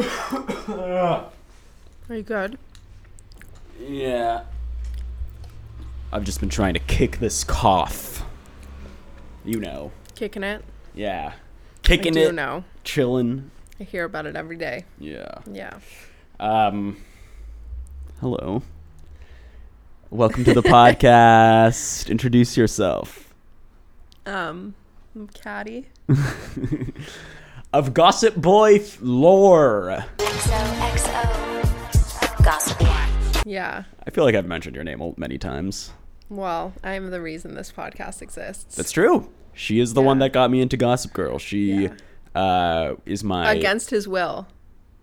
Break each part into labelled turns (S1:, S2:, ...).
S1: Are you good?
S2: Yeah. I've just been trying to kick this cough. You know.
S1: Kicking it?
S2: Yeah.
S1: I
S2: Kicking
S1: do
S2: it.
S1: know.
S2: Chilling.
S1: I hear about it every day.
S2: Yeah.
S1: Yeah.
S2: Um Hello. Welcome to the podcast. Introduce yourself.
S1: Um, I'm Caddy.
S2: Of Gossip Boy lore.
S3: XOXO. Gossip.
S1: Yeah.
S2: I feel like I've mentioned your name many times.
S1: Well, I'm the reason this podcast exists.
S2: That's true. She is the one that got me into Gossip Girl. She uh is my
S1: Against his will.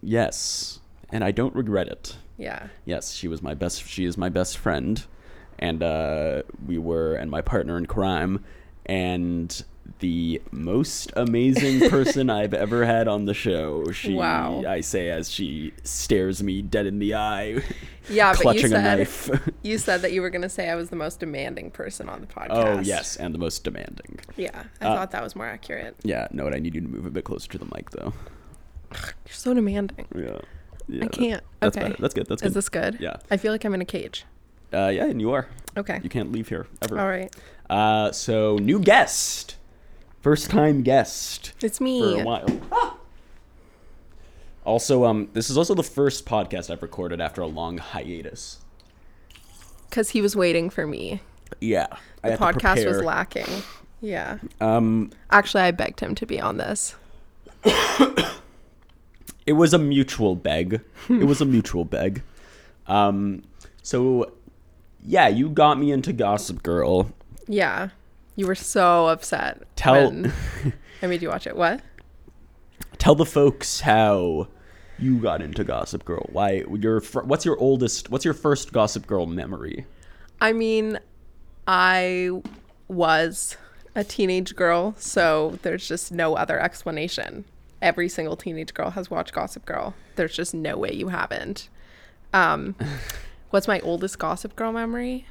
S2: Yes. And I don't regret it.
S1: Yeah.
S2: Yes, she was my best she is my best friend and uh we were and my partner in crime and the most amazing person I've ever had on the show. She
S1: Wow.
S2: I say as she stares me dead in the eye.
S1: Yeah, but you
S2: a
S1: said
S2: knife.
S1: you said that you were gonna say I was the most demanding person on the podcast.
S2: oh, yes, and the most demanding.
S1: Yeah. I
S2: Uh,
S1: thought that was more accurate.
S2: Yeah, no, I need you to move a bit closer to the mic though.
S1: You're so demanding.
S2: Yeah. yeah
S1: I can't.
S2: That's
S1: okay.
S2: better. That's good. That's good.
S1: Is this good?
S2: Yeah.
S1: I feel like I'm in a cage.
S2: Uh, yeah, and you are.
S1: Okay.
S2: You can't leave here ever.
S1: All right.
S2: Uh, so new guest, first time guest
S1: It's me.
S2: for a while. Ah! Also, um, this is also the first podcast I've recorded after a long hiatus.
S1: Because he was waiting for me.
S2: Yeah,
S1: The podcast was lacking. Yeah.
S2: Um,
S1: Actually, I begged him to be on this.
S2: it was a mutual beg. it was a mutual beg. Um, so yeah, you got me into Gossip Girl.
S1: Yeah. You were so upset.
S2: Tell-
S1: I made you watch it. What?
S2: Tell the folks how you got into Gossip Girl. Why your what's your oldest? What's your first Gossip Girl memory?
S1: I mean, I was a teenage girl, so there's just no other explanation. Every single teenage girl has watched Gossip Girl. There's just no way you haven't. Um, what's my oldest Gossip Girl memory?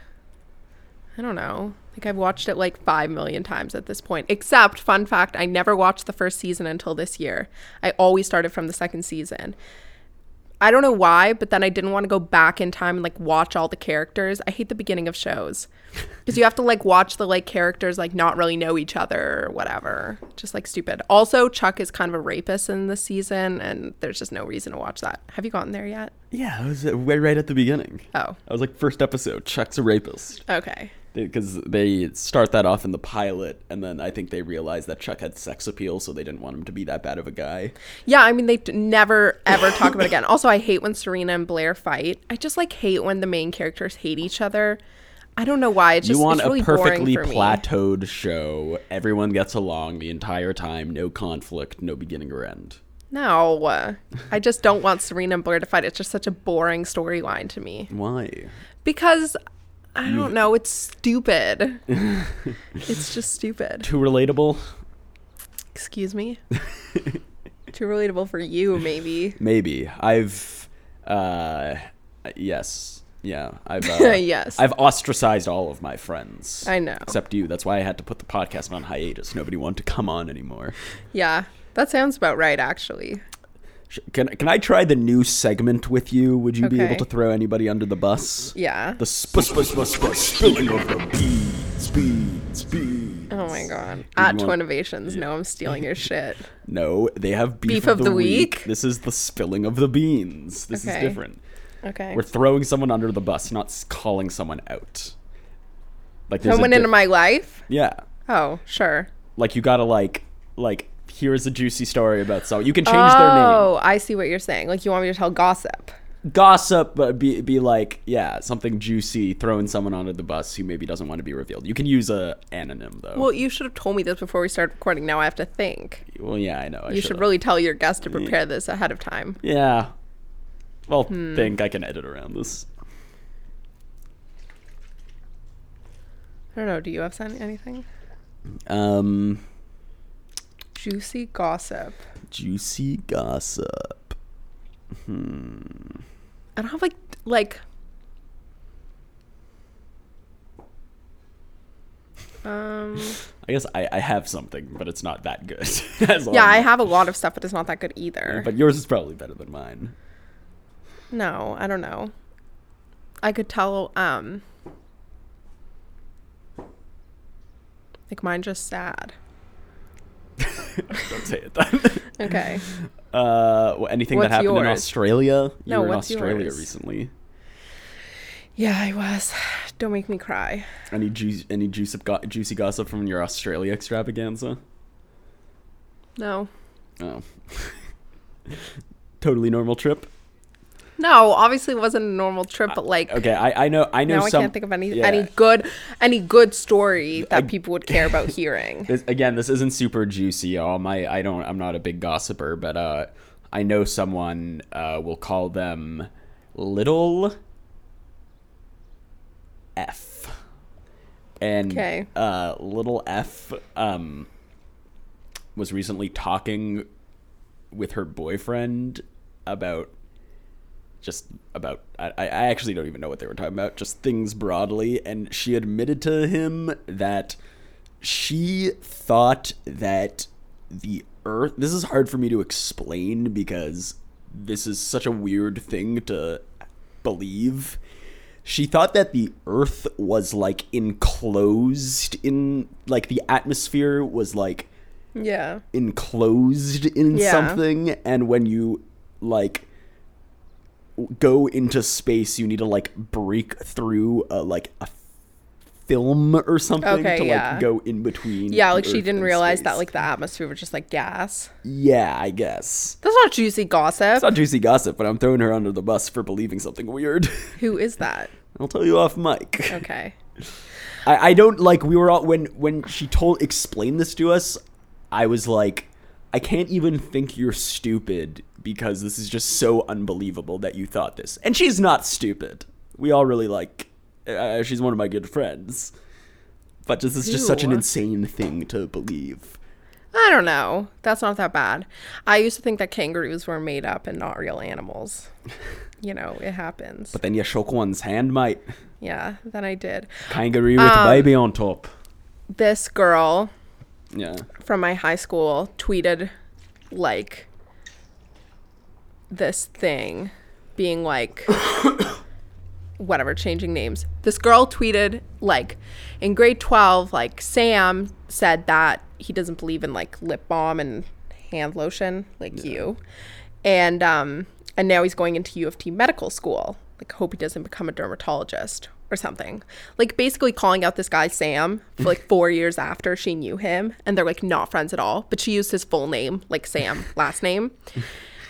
S1: I don't know. I think I've watched it like five million times at this point. Except, fun fact, I never watched the first season until this year. I always started from the second season. I don't know why, but then I didn't want to go back in time and like watch all the characters. I hate the beginning of shows because you have to like watch the like characters like not really know each other or whatever. Just like stupid. Also, Chuck is kind of a rapist in this season, and there's just no reason to watch that. Have you gotten there yet?
S2: Yeah, I was uh, way right at the beginning.
S1: Oh,
S2: I was like first episode. Chuck's a rapist
S1: okay.
S2: Because they start that off in the pilot, and then I think they realized that Chuck had sex appeal, so they didn't want him to be that bad of a guy.
S1: Yeah, I mean they never ever talk about it again. Also, I hate when Serena and Blair fight. I just like hate when the main characters hate each other. I don't know why. It's just
S2: you want
S1: it's really
S2: a perfectly
S1: for me.
S2: plateaued show. Everyone gets along the entire time, no conflict, no beginning or end.
S1: No, uh, I just don't want Serena and Blair to fight. It's just such a boring storyline to me
S2: Why?
S1: because I don't know. It's stupid. it's just stupid.
S2: Too relatable?
S1: Excuse me. Too relatable for you, maybe.
S2: Maybe. I've uh yes. Yeah. I've uh,
S1: Yes.
S2: I've ostracized all of my friends.
S1: I know.
S2: Except you. That's why I had to put the podcast on hiatus. Nobody wanted to come on anymore.
S1: Yeah, that sounds about right, actually.
S2: Sh- Can can I try the new segment with you? Would you be able to throw anybody under the bus?
S1: Yeah.
S2: The sp- sp- sp- sp- spilling of the beans, beans, beans.
S1: Oh my god.
S2: you
S1: At
S2: want-
S1: Twinnovations, no, I'm stealing your shit.
S2: No, they have beef,
S1: Beef of the week?
S2: This is the spilling of the beans. This
S1: Okay.
S2: is different.
S1: Okay.
S2: We're throwing someone under the bus, not calling someone out. Like
S1: Someone
S2: di-
S1: into my life?
S2: yeah,
S1: Oh, sure.
S2: like you gotta like like here's a juicy story about someone. You can change their name.
S1: Oh, I see what you're saying. Like you want me to tell gossip.
S2: Gossip, but be be like yeah something juicy, throwing someone under the bus who maybe doesn't want to be revealed. You can use a anonym though.
S1: Well, you should have told me this before we started recording. Now I have to think.
S2: Well, yeah, I know. I
S1: You should really tell your guest to prepare this ahead of time.
S2: Yeah. Well,
S1: Hmm.
S2: think I can edit around this.
S1: I don't know. Do you have sent anything?
S2: Um,
S1: Juicy gossip.
S2: juicy gossip. Hmm.
S1: I don't have like like. Um,
S2: I guess I, I have something, but it's not that good.
S1: Yeah, I have a lot of stuff, but it's not that good either.
S2: But yours is probably better than mine.
S1: No, I don't know. I could tell um like mine just sad.
S2: Don't say it then.
S1: Okay.
S2: Uh, well, anything
S1: What's
S2: that happened in? Australia? You
S1: No,
S2: were in Australia
S1: yours?
S2: recently.
S1: Yeah, I was. Don't make me cry.
S2: Any juice, any juicy, go- juicy gossip from your Australia extravaganza?
S1: No.
S2: Oh, totally normal trip.
S1: No, obviously it wasn't a normal trip, but like
S2: Okay, I, I know, I know
S1: now I can't think of any
S2: yeah.
S1: any good any good story that
S2: I-
S1: people would care about hearing.
S2: This, again, this isn't super juicy, y'all. My, I don't, I'm not a big gossiper, but uh, I know someone. Uh, we'll call them Little F, and
S1: Okay.
S2: uh, Little F um was recently talking with her boyfriend about just about I, I actually don't even know what they were talking about just things broadly and she admitted to him that she thought that the earth this is hard for me to explain because this is such a weird thing to believe she thought that the earth was like enclosed in like the atmosphere was like
S1: Yeah.
S2: enclosed in
S1: Yeah.
S2: something and when you like go into space you need to like break through a like a film or something
S1: Okay,
S2: to like
S1: yeah.
S2: go in between
S1: Yeah, like she didn't realize that like the atmosphere was just like gas.
S2: yeah i guess
S1: That's not juicy gossip.
S2: it's not juicy gossip but i'm throwing her under the bus for believing something weird
S1: Who is that?
S2: i'll tell you off mic
S1: Okay.
S2: I, I don't like we were all when when she told explained this to us i was like i can't even think you're stupid because this is just so unbelievable that you thought this and she's not stupid we all really like uh, she's one of my good friends but this is just such an insane thing to believe
S1: I don't know. That's not that bad. I used to think that kangaroos were made up and not real animals. you know, it happens.
S2: but then you shook one's hand mate
S1: yeah, then I did.
S2: kangaroo with
S1: Um,
S2: baby on top
S1: This girl
S2: yeah.
S1: from my high school tweeted like this thing being like whatever changing names. This girl tweeted like in grade 12 like sam said that he doesn't believe in like lip balm and hand lotion like you. And um and now he's going into u of t medical school. Like hope he doesn't become a dermatologist or something like basically calling out this guy sam for like four years after she knew him and they're like not friends at all but she used his full name like sam last name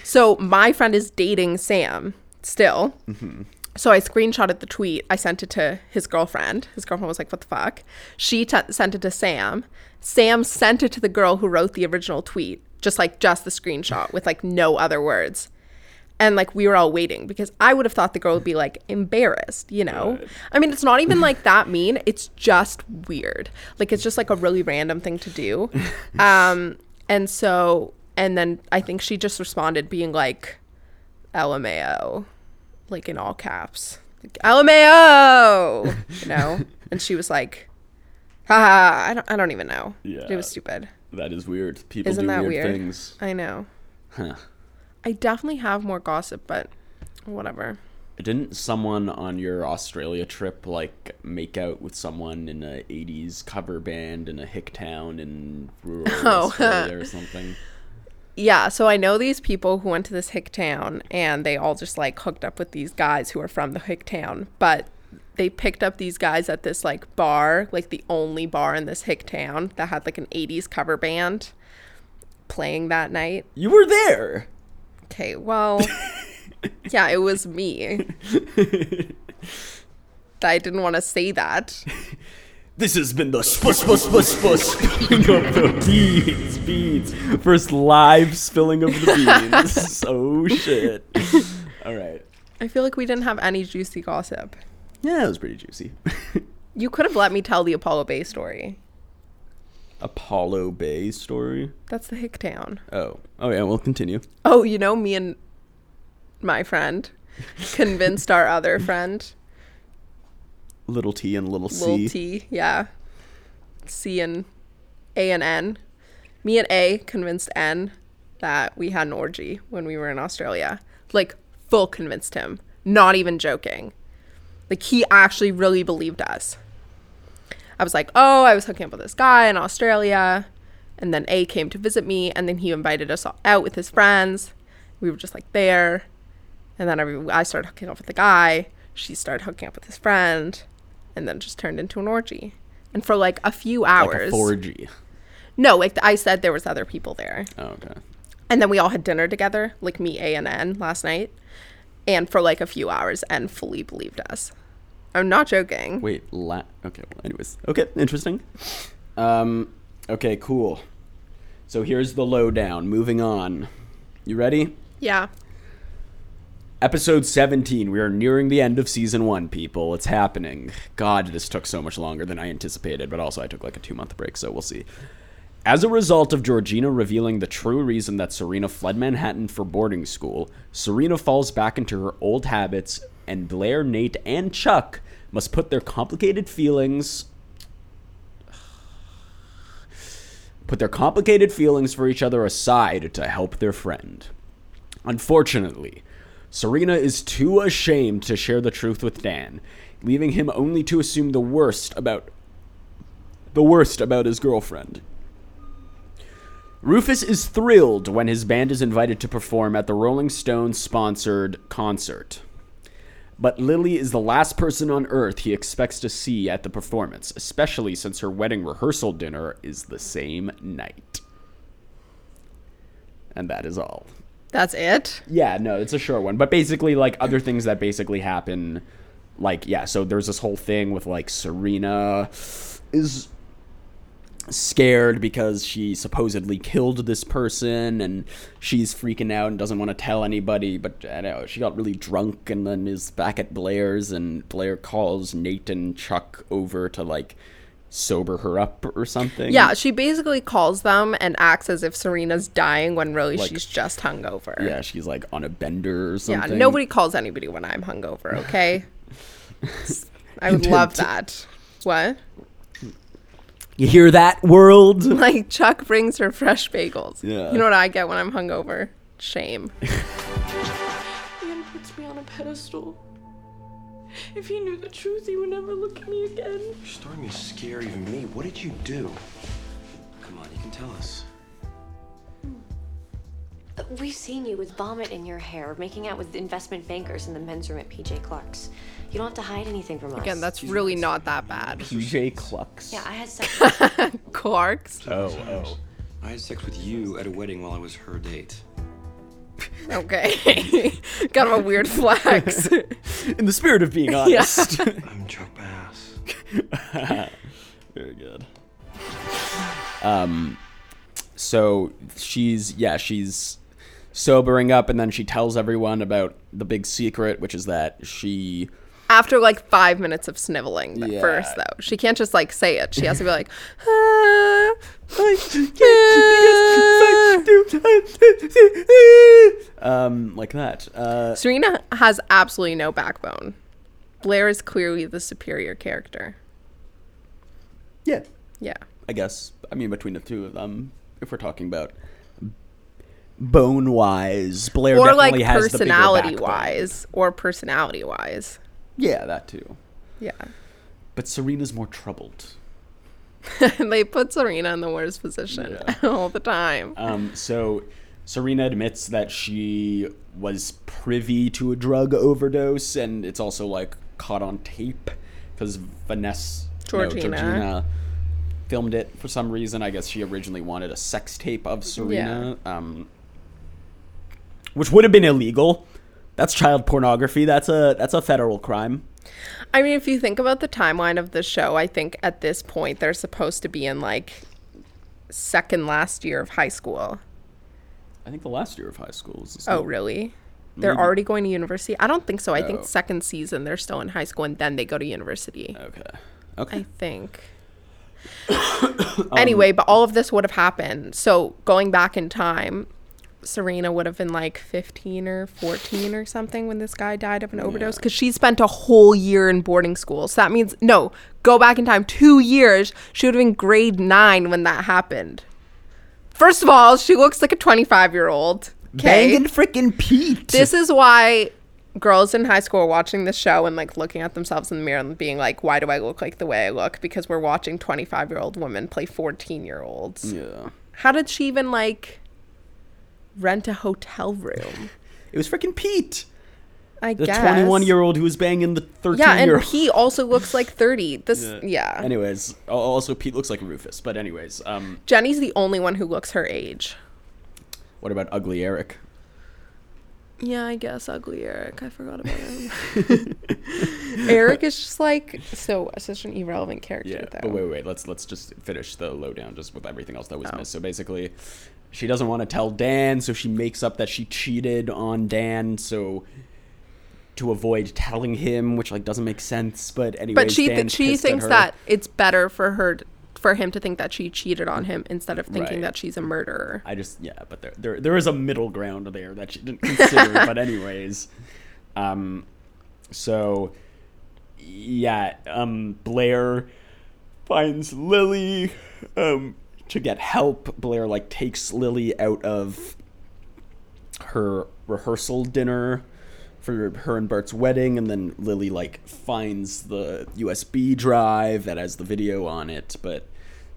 S1: so my friend is dating sam still mm-hmm. so I screenshotted the tweet. I sent it to his girlfriend. His girlfriend was like, "What the fuck?" She t- sent it to Sam. Sam sent it to the girl who wrote the original tweet, just like just the screenshot with like no other words. And like we were all waiting because I would have thought the girl would be like embarrassed, you know? I mean, it's not even like that mean. It's just weird. Like it's just like a really random thing to do. Um and so and then I think she just responded being like LMAO like in all caps. Like, LMAO, you know? and she was like, haha, I don't, I don't even know.
S2: Yeah.
S1: It was stupid.
S2: that is weird people
S1: Isn't
S2: do
S1: that
S2: weird,
S1: weird?
S2: things
S1: I know.
S2: huh
S1: I definitely have more gossip, but whatever.
S2: Didn't someone on your Australia trip like make out with someone in a '80s cover band in a hick town in rural
S1: Oh.
S2: Australia or something?
S1: Yeah, so I know these people who went to this hick town and they all just like hooked up with these guys who are from the hick town, but they picked up these guys at this like bar, like the only bar in this hick town that had like an 80s cover band playing that night.
S2: You were there.
S1: Okay, well, yeah, it was me. I didn't want to say that.
S2: This has been the spus spus spus spus spilling of the beans beans. First live spilling of the beans. oh shit! All right.
S1: I feel like we didn't have any juicy gossip.
S2: Yeah, it was pretty juicy.
S1: You could have let me tell the Apollo Bay story.
S2: Apollo Bay story.
S1: That's the hick town.
S2: Oh, oh yeah. We'll continue.
S1: Oh, you know, me and my friend convinced our other friend,
S2: Little T and little C.
S1: Lil T, yeah, C and A and N. Me and A convinced N that we had an orgy when we were in Australia. Like full convinced him. Not even joking. Like he actually really believed us. I was like, "Oh, I was hooking up with this guy in Australia." And then A came to visit me and then he invited us all out with his friends. We were just like there. And then every, I started hooking up with the guy. She started hooking up with his friend. And then it just turned into an orgy. And for like a few hours.
S2: Like a 4G.
S1: No, like I said, there was other people there.
S2: Oh, okay.
S1: And then we all had dinner together, like me, A, and N last night. And for like a few hours, N fully believed us. I'm not joking.
S2: Wait, la- okay, well, anyways. Okay, interesting. Um, okay, cool. So here's the lowdown. Moving on. You ready?
S1: Yeah.
S2: Episode 17. We are nearing the end of season one, people. It's happening. God, this took so much longer than I anticipated, but also I took like a two month break, so we'll see. As a result of Georgina revealing the true reason that Serena fled Manhattan for boarding school, Serena falls back into her old habits, and Blair, Nate, and Chuck must put their complicated feelings put their complicated feelings for each other aside to help their friend. Unfortunately, Serena is too ashamed to share the truth with Dan, leaving him only to assume the worst about the worst about his girlfriend. Rufus is thrilled when his band is invited to perform at the Rolling Stones sponsored concert. But Lily is the last person on earth he expects to see at the performance, especially since her wedding rehearsal dinner is the same night. And that is all.
S1: That's it?
S2: Yeah, no, it's a short one. But basically, like, other things that basically happen, like, yeah, so there's this whole thing with, like, Serena is scared because she supposedly killed this person and she's freaking out and doesn't want to tell anybody but uh, I know she got really drunk and then is back at Blair's and Blair calls Nate and Chuck over to like sober her up or something.
S1: Yeah, she basically calls them and acts as if Serena's dying when really
S2: Like-
S1: she's just hungover.
S2: Yeah, she's like on a bender or something.
S1: Yeah, nobody calls anybody when I'm hungover, okay? I would love that. What?
S2: You hear that, world?
S1: Like Chuck brings her fresh bagels.
S2: Yeah.
S1: You know what I get when I'm hungover? Shame.
S3: Dan puts me on a pedestal. If he knew the truth, he would never look at me again.
S4: You're starting to scare even me. What did you do? Come on, you can tell us.
S5: We've seen you with vomit in your hair, making out with investment bankers in the men's room at PJ Clarke's. You don't have to hide anything from us.
S1: Again, that's really not that bad.
S2: PJ Clucks.
S5: Yeah, I had sex.
S1: Clarke's.
S2: Oh, oh.
S4: I had sex with you at a wedding while I was her date.
S1: Okay. Got of a weird flex.
S2: In the spirit of being honest.
S4: I'm Chuck Bass.
S2: Very good. Um, so she's yeah she's sobering up, and then she tells everyone about the big secret, which is that she
S1: After like five minutes of sniveling
S2: Yeah.
S1: first, though. She can't just like say it. She has to be like, "Ah,
S2: um like that. Uh,
S1: Serena has absolutely no backbone. Blair is clearly the superior character.
S2: yeah,
S1: Yeah.
S2: I guess. I mean, between the two of them, if we're talking about bone wise, Blair
S1: Or like
S2: definitely has the bigger
S1: personality
S2: backbone.
S1: wise. Or personality wise.
S2: Yeah, that too.
S1: Yeah.
S2: But Serena's more troubled.
S1: they put Serena in the worst position all the time.
S2: Um, so Serena admits that she was privy to a drug overdose, and it's also like caught on tape because Vanessa no,
S1: Georgina.
S2: Georgina filmed it for some reason. I guess she originally wanted a sex tape of Serena, um, which would have been illegal. That's child pornography. That's a that's a federal crime.
S1: I mean, if you think about the timeline of the show, I think at this point they're supposed to be in like second last year of high school.
S2: I think the last year of high school is.
S1: Oh, really? They're
S2: Maybe.
S1: already going to university? I don't think so. I think
S2: Oh.
S1: second season they're still in high school and then they go to university.
S2: Okay. Okay.
S1: I think. Um, anyway, but all of this would have happened. So going back in time, Serena would have been like 15 or 14 or something when this guy died of an overdose because she spent a whole year in boarding school. So that means, no, go back in time two years. She would have been grade nine when that happened. First of all, she looks like a 25 year old.
S2: Banging freaking Pete.
S1: This is why girls in high school are watching this show and like looking at themselves in the mirror and being like, why do I look like the way I look? Because we're watching 25 year old women play 14 year olds.
S2: yeah.
S1: How did she even like rent a hotel room?
S2: It was freaking Pete.
S1: I
S2: The
S1: guess.
S2: 21 year old who was banging the 13
S1: Yeah, and he also looks like 30. This, yeah.
S2: Anyways, also Pete looks like Rufus. But anyways, um,
S1: Jenny's the only one who looks her age.
S2: what about Ugly Eric?
S1: Yeah, I guess ugly Eric. I forgot about him. Eric is just like so such an irrelevant character.
S2: Yeah,
S1: though.
S2: but wait, wait, let's let's just finish the lowdown just with everything else that was
S1: Oh.
S2: missed. So basically, she doesn't want to tell Dan, so she makes up that she cheated on Dan, so to avoid telling him, which like doesn't make sense. But anyways,
S1: but she th- she thinks that it's better for her for him to think that she cheated on him instead of thinking
S2: Right.
S1: that she's a murderer.
S2: I just yeah, but there there there is a middle ground there that she didn't consider. but anyways, um, so yeah, um, Blair finds Lily um to get help. Blair like takes Lily out of her rehearsal dinner for her and Bart's wedding, and then Lily like finds the USB drive that has the video on it, but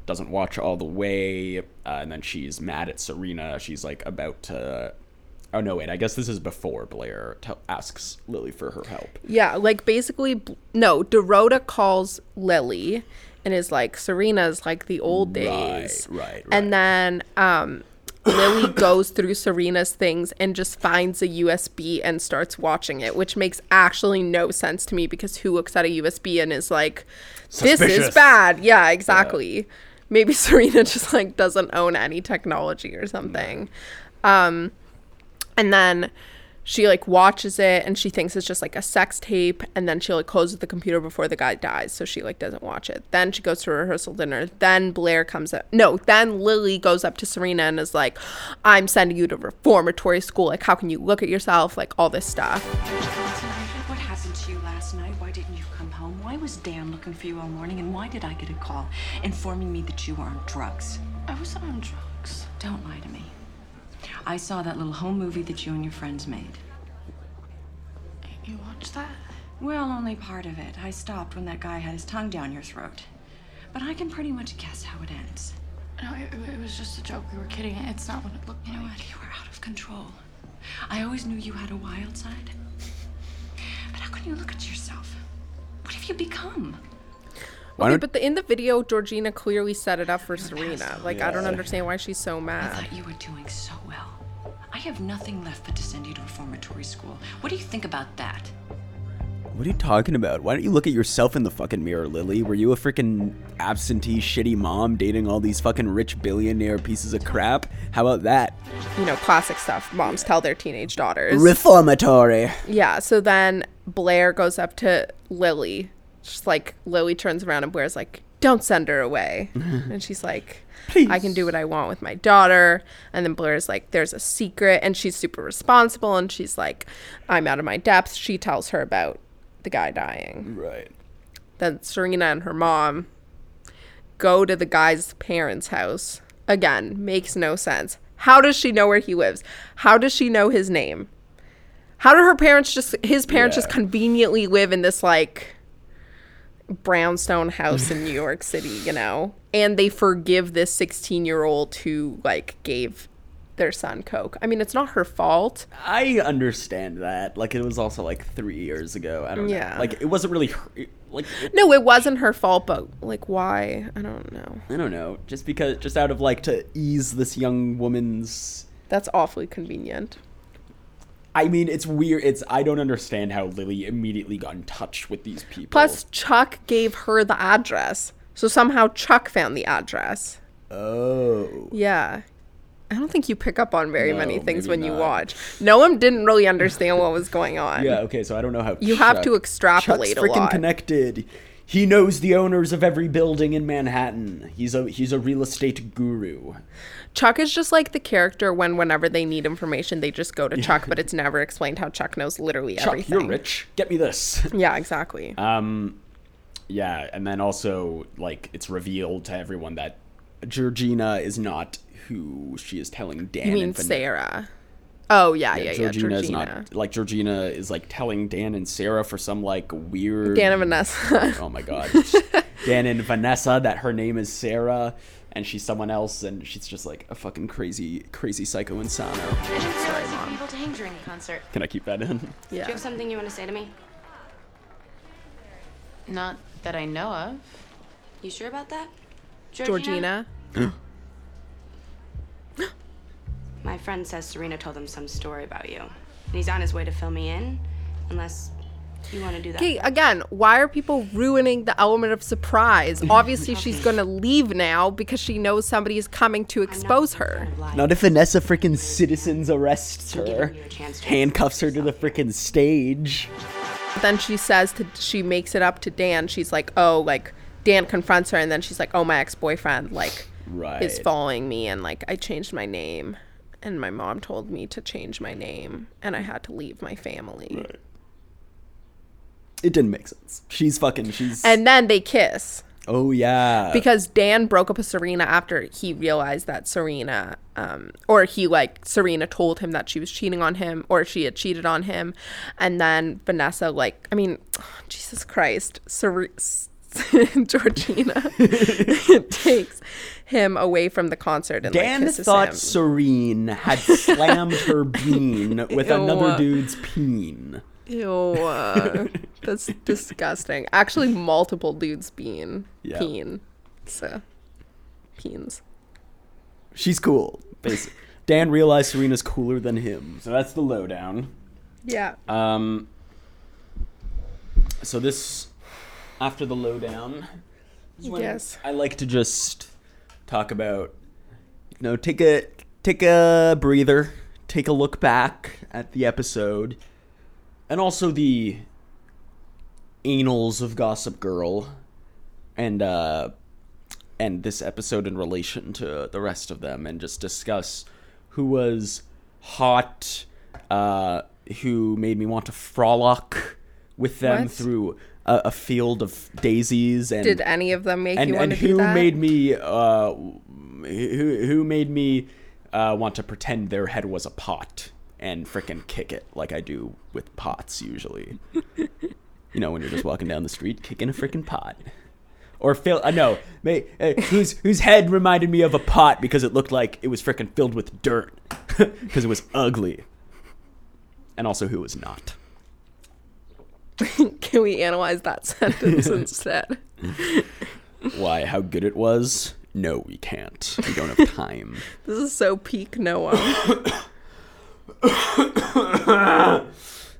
S2: doesn't watch all the way. Uh, and then she's mad at Serena. She's like about to. Oh no! Wait, I guess this is before Blair t- asks Lily for her help.
S1: Yeah, like basically, no. Dorota calls Lily and is like, Serena's like the old days.
S2: Right, right,
S1: And then um, Lily goes through Serena's things and just finds a USB and starts watching it, which makes actually no sense to me because who looks at a USB and is like, this is bad? Yeah, exactly. Maybe Serena just like doesn't own any technology or something. Um, and then she like watches it and she thinks it's just like a sex tape and then she like closes the computer before the guy dies so she like doesn't watch it then she goes to rehearsal dinner then blair comes up no then lily goes up to serena and is like i'm sending you to reformatory school like how can you look at yourself like all this stuff
S6: What happened to you last night? Why didn't you come home? Why was Dan looking for you all morning? And why did I get a call informing me that you were on drugs?
S3: I wasn't on drugs.
S6: Don't lie to me. I saw that little home movie that you and your friends made.
S3: You watched that?
S6: Well, only part of it. I stopped when that guy had his tongue down your throat. But I can pretty much guess how it ends.
S3: No, it, it was just a joke. We were kidding. It's not what it looked
S6: You know
S3: like.
S6: what? You were out of control. I always knew you had a wild side. But how can you look at yourself? What have you become?
S2: Why
S1: okay
S2: don't-
S1: but the, in the video georgina clearly set it up for serena like i don't understand why she's so mad.
S6: I thought you were doing so well. I have nothing left but to send you to reformatory school. What do you think about that?
S2: What are you talking about? Why don't you look at yourself in the fucking mirror, Lily? Were you a freaking absentee, shitty mom dating all these fucking rich billionaire pieces of crap? How about that?
S1: you know classic stuff moms tell their teenage daughters
S2: Reformatory.
S1: Yeah, so then Blair goes up to Lily. Just like Lily turns around and Blair's like, "Don't send her away." and she's like, "I can do what I want with my daughter." And then Blair's like, "There's a secret." And she's super responsible and she's like, "I'm out of my depth." She tells her about the guy dying.
S2: Right.
S1: Then Serena and her mom go to the guy's parents' house. Again, makes no sense. How does she know where he lives? How does she know his name? How do her parents just his parents just conveniently live in this like brownstone house in New York City, you know? And they forgive this 16-year-old who like gave their son coke. I mean, it's not her fault.
S2: I understand that. Like, it was also like three years ago. I don't
S1: Yeah.
S2: know. Like, it wasn't really. her- Like, it-
S1: No, it wasn't her fault, but like why? I don't know.
S2: I don't know. Just because, just out of like to ease this young woman's.
S1: That's awfully convenient.
S2: I mean, it's weird. It's I don't understand how Lily immediately got in touch with these people.
S1: Plus, Chuck gave her the address. So somehow Chuck found the address.
S2: oh,
S1: Yeah. I don't think you pick up on very many things when you
S2: not.
S1: watch. Noam didn't really understand what was going on.
S2: yeah. Okay, so I don't know how.
S1: You have to
S2: Chuck-
S1: extrapolate
S2: Chuck's
S1: a
S2: freaking
S1: lot.
S2: connected. He knows the owners of every building in Manhattan. He's a he's a real estate guru.
S1: Chuck is just like the character when whenever they need information, they just go to Chuck, but it's never explained how Chuck knows literally
S2: Chuck,
S1: everything.
S2: you're rich. Get me this.
S1: Yeah, exactly.
S2: Um, yeah, and then also like it's revealed to everyone that Georgina is not who she is telling Dan.
S1: you mean Sarah? Oh yeah, yeah, yeah.
S2: Georgina,
S1: Georgina.
S2: is not like Georgina is like telling Dan and Sarah for some like weird
S1: Dan and Vanessa.
S2: Oh my god. Dan and Vanessa that her name is Sarah and she's someone else and she's just like a fucking crazy crazy psycho insano.
S5: I didn't realize able to hang during a concert.
S2: Can I keep that in?
S1: Yeah.
S5: Do you have something you want to say to me?
S7: Not that I know of.
S5: You sure about that?
S1: Georgina.
S8: My friend says Serena told him some story about you. And he's on his way to fill me in, unless you want to do that.
S1: Okay, again, why are people ruining the element of surprise? Obviously, she's gonna leave now because she knows somebody is coming to expose her.
S2: Not if Vanessa freaking citizens arrests her,
S8: giving you a chance to
S2: handcuffs her to the freaking stage.
S1: Then she says to she makes it up to Dan. She's like, "Oh, like Dan confronts her, and then she's like, "Oh, my ex boyfriend like
S2: Right.
S1: is following me, and like I changed my name, and my mom told me to change my name, and I had to leave my family."
S2: It didn't make sense. She's fucking. She's.
S1: And then they kiss
S2: oh yeah.
S1: because Dan broke up with Serena after he realized that Serena, um, or he like Serena told him that she was cheating on him, or she had cheated on him, and then Vanessa like, I mean, Jesus Christ, Ser- Georgina it takes him away from the concert and
S2: Dan
S1: like
S2: thought
S1: him.
S2: Serene had slammed her bean with another dude's peen.
S1: Ew, uh, that's disgusting. Actually, multiple dudes bean
S2: Yeah.
S1: peen, so peens.
S2: She's cool. Basically. Dan realized Serena's cooler than him, so that's the lowdown.
S1: Yeah.
S2: Um. So this, after the lowdown, is when
S1: Yes.
S2: I like to just talk about, you know, take a take a breather, take a look back at the episode, and also the annals of Gossip Girl, and uh, and this episode in relation to the rest of them, and just discuss who was hot, uh, who made me want to frolic with them
S1: What?
S2: through a, a field of daisies, and
S1: Did any of them make
S2: and
S1: you want
S2: and
S1: to do
S2: who
S1: that?
S2: made me uh who who made me uh want to pretend their head was a pot and frickin' kick it like I do with pots usually. you know when you're just walking down the street kicking a frickin' pot. Or fill uh, no, may, uh, whose whose head reminded me of a pot because it looked like it was frickin' filled with dirt because it was ugly. And also who was not.
S1: Can we analyze that sentence instead?
S2: Why how good it was? No, we can't. We don't have time.
S1: This is so peak Noah.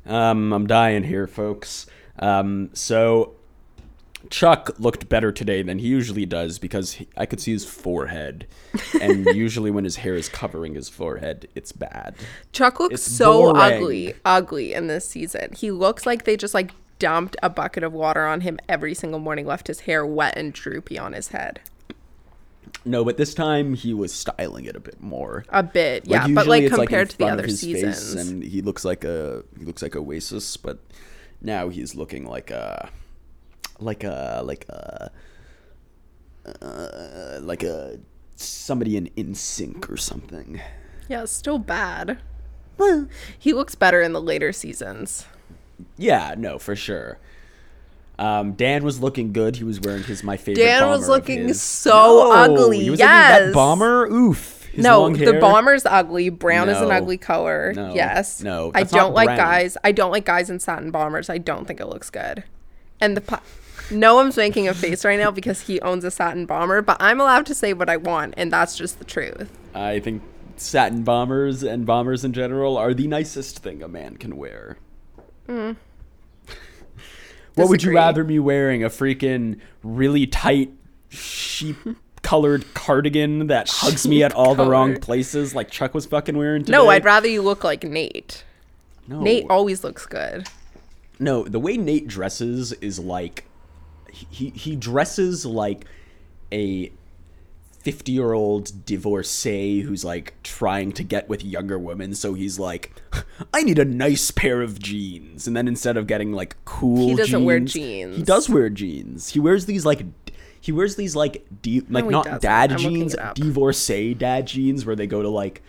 S2: Um, I'm dying here, folks. Um, so Chuck looked better today than he usually does because he, I could see his forehead, and usually when his hair is covering his forehead, it's bad.
S1: Chuck looks
S2: It's
S1: so
S2: boring.
S1: ugly, ugly in this season. He looks like they just like dumped a bucket of water on him every single morning, left his hair wet and droopy on his head.
S2: No, but this time he was styling it a bit more.
S1: A bit, yeah, but like
S2: it's, in
S1: compared to the other seasons.
S2: and he looks like a he looks like Oasis, but now he's looking like a like a like a uh, like a somebody in NSYNC or something.
S1: Yeah, still bad. He looks better in the later seasons.
S2: Yeah, no, for sure. Um, Dan was looking good. He was wearing his my favorite.
S1: Dan was looking so ugly,
S2: He was looking that
S1: yes.
S2: bomber. Oof. His
S1: no, the bomber's ugly. Brown is an ugly color.
S2: No.
S1: Yes.
S2: No,
S1: I don't like
S2: brown.
S1: guys. I don't like guys in satin bombers. I don't think it looks good. And the po- Noam's making a face right now because he owns a satin bomber, but I'm allowed to say what I want, and that's just the truth.
S2: I think satin bombers and bombers in general are the nicest thing a man can wear. Mm. what would you rather me wearing? A freaking really tight sheep colored cardigan that hugs me at all the wrong places like Chuck was fucking wearing today?
S1: No, I'd rather you look like Nate.
S2: no.
S1: Nate always looks good.
S2: No, the way Nate dresses is like he he dresses like a 50 year old divorcee who's like trying to get with younger women so he's like i need a nice pair of jeans and then instead of getting like cool
S1: He doesn't wear jeans.
S2: he does wear jeans he wears these like he wears these like de- like
S1: he
S2: not
S1: doesn't.
S2: dad
S1: I'm
S2: jeans divorcee dad jeans where they go to like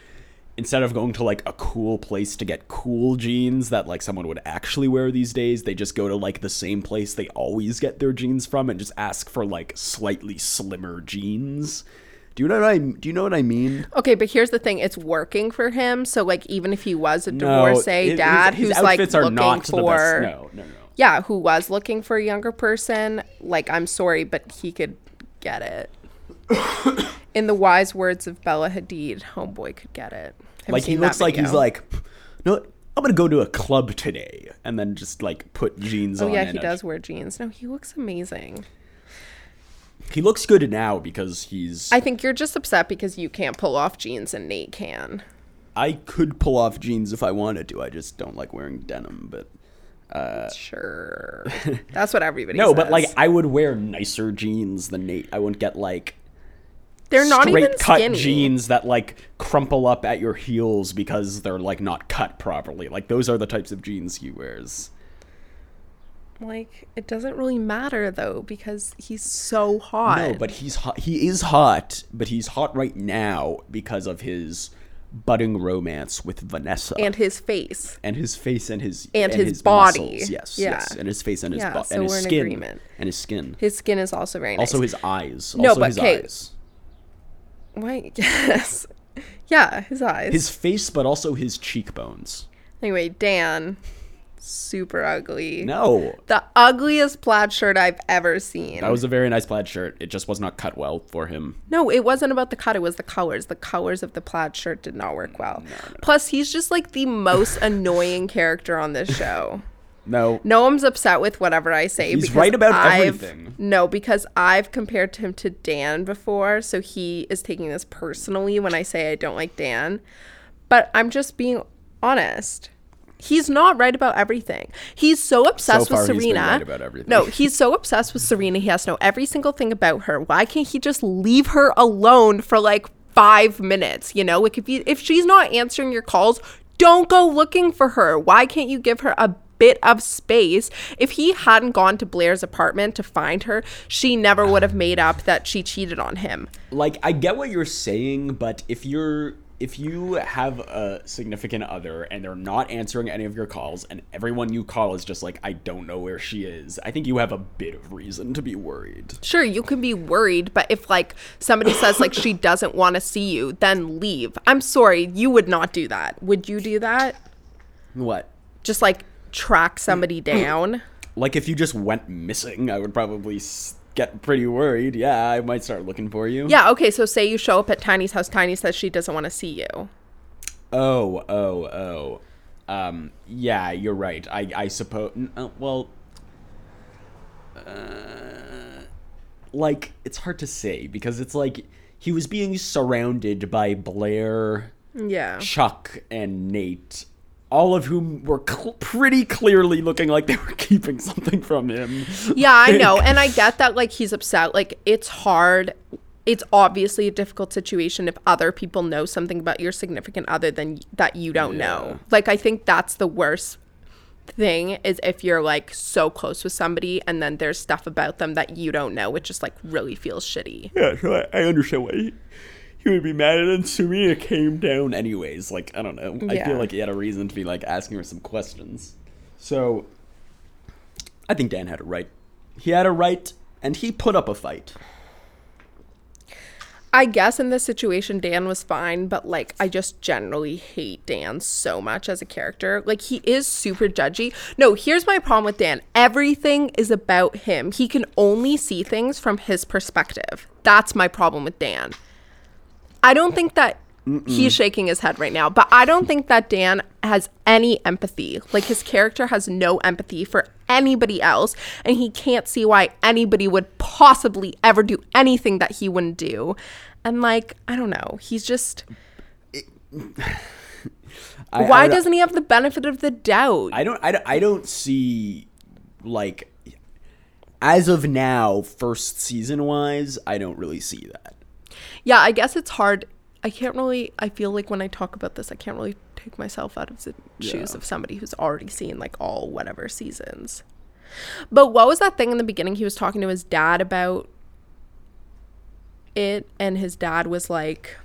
S2: instead of going to like a cool place to get cool jeans that like someone would actually wear these days, they just go to like the same place they always get their jeans from and just ask for like slightly slimmer jeans. Do you know what I do you know what I mean?
S1: Okay, but here's the thing: it's working for him. So, like, even if he was a divorcee
S2: his-
S1: dad
S2: his
S1: who's like looking
S2: not
S1: for,
S2: no, no, no.
S1: yeah, who was looking for a younger person, like, I'm sorry, but he could get it. In the wise words of Bella Hadid, homeboy could get it.
S2: Like he looks like he's like no I'm gonna go to a club today and then just like put jeans
S1: Oh
S2: on.
S1: yeah,
S2: and
S1: he
S2: a-
S1: does wear jeans. No, he looks amazing.
S2: He looks good now because he's
S1: I think you're just upset because you can't pull off jeans and Nate can.
S2: I could pull off jeans if I wanted to. I just don't like wearing denim, but uh,
S1: Sure, that's what everybody.
S2: No, but like. I would wear nicer jeans than Nate. I wouldn't get like
S1: they're not
S2: straight
S1: even
S2: cut
S1: skinny.
S2: jeans that like crumple up at your heels because they're like not cut properly. Like those are the types of jeans he wears.
S1: Like it doesn't really matter though because he's so hot.
S2: No, but he's hot. He is hot, but he's hot right now because of his budding romance with Vanessa
S1: and his face.
S2: and his face and his
S1: And his body.
S2: muscles. Yes,
S1: Yeah.
S2: yes, and his face and his
S1: Yeah,
S2: bo-
S1: so
S2: and his skin and his skin.
S1: His skin is also very nice.
S2: Also his eyes.
S1: No,
S2: also
S1: but
S2: his
S1: okay.
S2: eyes.
S1: Why? Yes. Yeah, his eyes.
S2: His face, but also his cheekbones.
S1: Anyway, Dan, super ugly.
S2: No,
S1: The ugliest plaid shirt I've ever seen.
S2: that was a very nice plaid shirt. It just was not cut well for him.
S1: No, it wasn't about the cut. It was the colors. The colors of the plaid shirt did not work well. Plus, he's just like the most annoying character on this show.
S2: No,
S1: Noam's upset with whatever I say.
S2: He's
S1: because
S2: right about
S1: I've-
S2: everything.
S1: No, because I've compared him to Dan before, so he is taking this personally when I say I don't like Dan. But I'm just being honest. He's not right about everything. He's so obsessed
S2: far
S1: with Serena.
S2: right about everything.
S1: No, he's so obsessed with Serena. He has to know every single thing about her. Why can't he just leave her alone for like five minutes? You know, like if you if she's not answering your calls, don't go looking for her. Why can't you give her a bit of space? If he hadn't gone to Blair's apartment to find her, she never would have made up that she cheated on him.
S2: like I get what you're saying, but if you're if you have a significant other and they're not answering any of your calls and everyone you call is just like I don't know where she is, I think you have a bit of reason to be worried.
S1: Sure, you can be worried, but if like somebody says like she doesn't want to see you, then leave. I'm sorry, you would not do that. Would you do that?
S2: What?
S1: Just like track somebody down?
S2: Like if you just went missing, I would probably get pretty worried. Yeah, I might start looking for you.
S1: Yeah, okay, so say you show up at Tiny's house, Tiny says she doesn't want to see you.
S2: Oh, oh, oh. Um, yeah, you're right. I, I suppose. Uh, well, uh, like it's hard to say because it's like he was being surrounded by Blair,
S1: Yeah.
S2: Chuck, and Nate, all of whom were cl- pretty clearly looking like they were keeping something from him.
S1: Yeah, I know. And I get that like he's upset. Like it's hard. It's obviously a difficult situation if other people know something about your significant other than that you don't know. Like I think that's the worst thing is if you're like so close with somebody and then there's stuff about them that you don't know, which just like really feels shitty.
S2: Yeah, so I, I understand why he, he would be mad, at and then Serena came down anyways. Like, I don't know. I feel like he had a reason to be like asking her some questions. So, I think Dan had a right. He had a right, and he put up a fight.
S1: I guess in this situation, Dan was fine, but like, I just generally hate Dan so much as a character. Like, he is super judgy. No, here's my problem with Dan everything is about him. He can only see things from his perspective. That's my problem with Dan. I don't think that he's shaking his head right now, but I don't think that Dan has any empathy. Like his character has no empathy for anybody else, and he can't see why anybody would possibly ever do anything that he wouldn't do. And like, I don't know, he's just
S2: I,
S1: why
S2: I,
S1: doesn't he have the benefit of the doubt?
S2: I don't. I, don't- I don't see like as of now, first season wise, I don't really see that.
S1: Yeah, I guess it's hard. I can't really. I feel like when I talk about this, I can't really take myself out of the shoes of somebody who's already seen like all whatever seasons. But what was that thing in the beginning? He was talking to his dad about it, and his dad was like,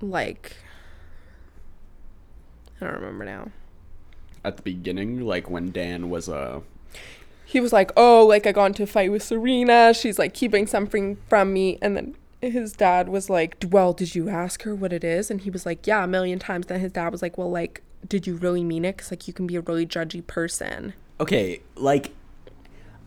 S1: like, I don't remember now.
S2: At the beginning, like when Dan was uh
S1: he was like, "Oh, like I got into a fight with Serena. She's like keeping something from me." And then his dad was like, "Well, did you ask her what it is?" And he was like, "Yeah, a million times." Then his dad was like, "Well, like, did you really mean it? Cause like you can be a really judgy person."
S2: okay, like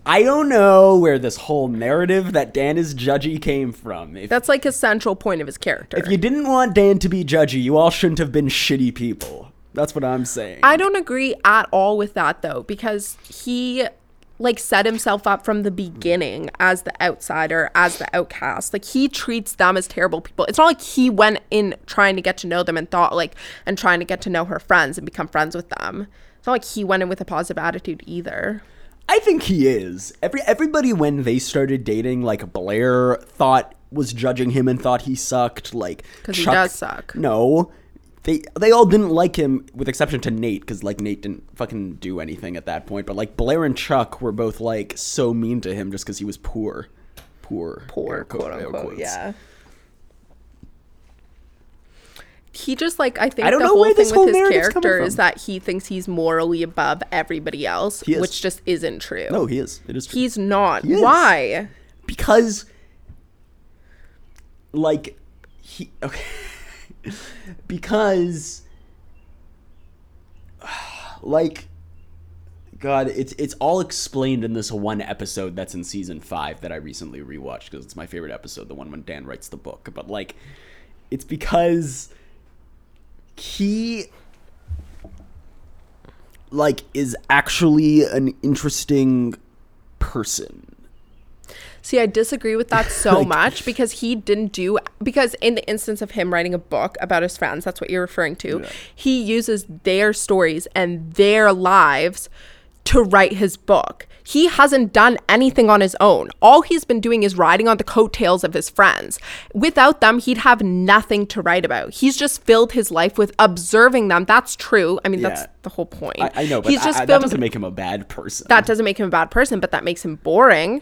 S2: I don't know where this whole narrative that Dan is judgy came from. If,
S1: That's like a central point of his character.
S2: if you didn't want Dan to be judgy, you all shouldn't have been shitty people. That's what I'm saying.
S1: I don't agree at all with that though, because he like set himself up from the beginning as the outsider, as the outcast. Like he treats them as terrible people. It's not like he went in trying to get to know them and thought like and trying to get to know her friends and become friends with them. It's not like he went in with a positive attitude either.
S2: I think he is. Every everybody when they started dating, like Blair thought was judging him and thought he sucked. Like
S1: 'Cause he does suck.
S2: No, they they all didn't like him, with exception to Nate, because like Nate didn't fucking do anything at that point. But like Blair and Chuck were both like so mean to him just because he was poor, poor,
S1: Poor
S2: quote-
S1: quote unquote. Yeah. He just like I think
S2: I don't
S1: the whole thing
S2: this
S1: with his character is that he thinks he's morally above everybody else, which just isn't true.
S2: No, he is. It is true.
S1: He's not.
S2: He.
S1: Why?
S2: because like he okay because like god it's it's all explained in this one episode that's in season 5 that I recently rewatched because it's my favorite episode the one when Dan writes the book. But like it's because he like is actually an interesting person
S1: See, I disagree with that so
S2: Like-
S1: much because he didn't do because in the instance of him writing a book about his friends, that's what you're referring to. He uses their stories and their lives to write his book. He hasn't done anything on his own. All he's been doing is riding on the coattails of his friends. Without them, he'd have nothing to write about. He's just filled his life with observing them. That's true. I mean, that's the whole point.
S2: I, I know, but
S1: he's just
S2: I- I- that doesn't make him a bad person.
S1: that doesn't make him a bad person, but that makes him boring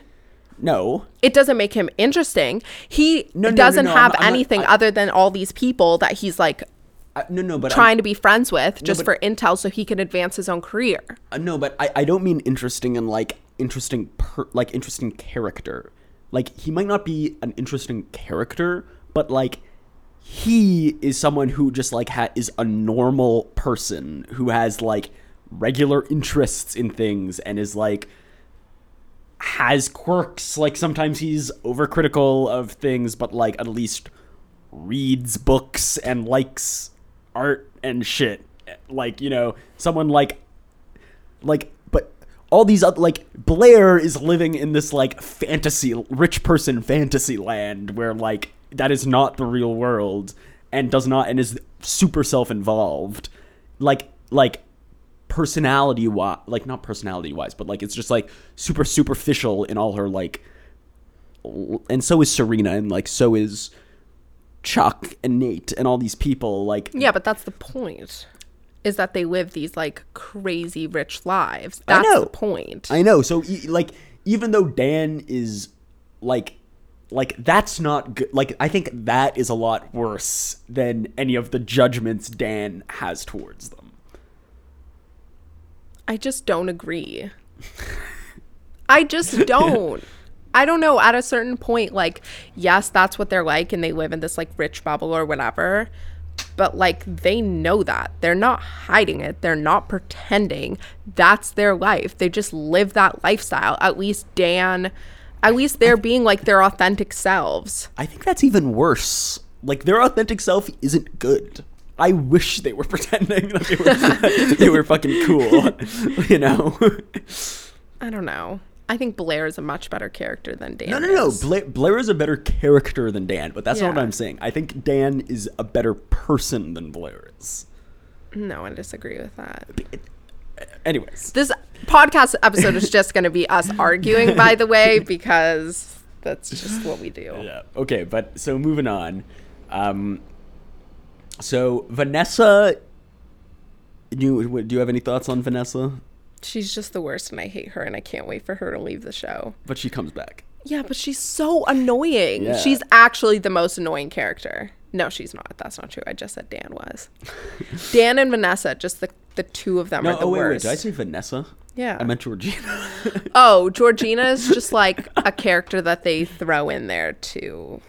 S2: no,
S1: it doesn't make him interesting. He
S2: No, no,
S1: doesn't
S2: no, I'm
S1: have
S2: not- I'm not-
S1: anything
S2: I-
S1: other than all these people that he's like
S2: I, no, no, but
S1: trying to be friends with just
S2: but-
S1: for intel so he can advance his own career.
S2: Uh, no, but I, I don't mean interesting and like interesting, per, like interesting character. Like he might not be an interesting character, but like he is someone who just like ha- is a normal person who has like regular interests in things and is like has quirks like sometimes he's overcritical of things but like at least reads books and likes art and shit. Like you know someone like like but all these other like blair is living in this like fantasy rich person fantasy land where like that is not the real world and does not and is super self-involved. Like like personality wise like not personality wise but like it's just like super superficial in all her like and so is serena and like so is chuck and nate and all these people like
S1: Yeah, but that's the point. Is that they live these like crazy rich lives.
S2: I
S1: That's
S2: know.
S1: the point.
S2: I know. So e- like even though Dan is like like that's not good. Like I think that is a lot worse than any of the judgments Dan has towards them.
S1: I just don't agree. I just don't. I don't know. At a certain point, like, yes, that's what they're like, and they live in this like rich bubble or whatever. But like, they know that. They're not hiding it. They're not pretending. That's their life. They just live that lifestyle. At least Dan, at least they're being like their authentic selves.
S2: I think that's even worse. Like their authentic self isn't good. I wish they were pretending that they were they were fucking cool. You know?
S1: I don't know. I think Blair is a much better character than Dan.
S2: No, no, no.
S1: is.
S2: Blair, Blair is a better character than Dan, but that's not what I'm saying. I think Dan is a better person than Blair is.
S1: No, I disagree with that.
S2: Anyways,
S1: This podcast episode is just going to be us arguing, by the way, because that's just what we do.
S2: Yeah. Okay, but so moving on. Um, so Vanessa, do you, do you have any thoughts on Vanessa?
S1: She's just the worst, and I hate her, and I can't wait for her to leave the show.
S2: But she comes back.
S1: Yeah, but she's so annoying.
S2: Yeah.
S1: She's actually the most annoying character. No, she's not. That's not true. I just said Dan was. Dan and Vanessa, just the, the two of them
S2: No,
S1: are the
S2: oh wait, wait, did I say Vanessa?
S1: Yeah.
S2: I meant Georgina.
S1: Oh, Georgina is just like a character that they throw in there to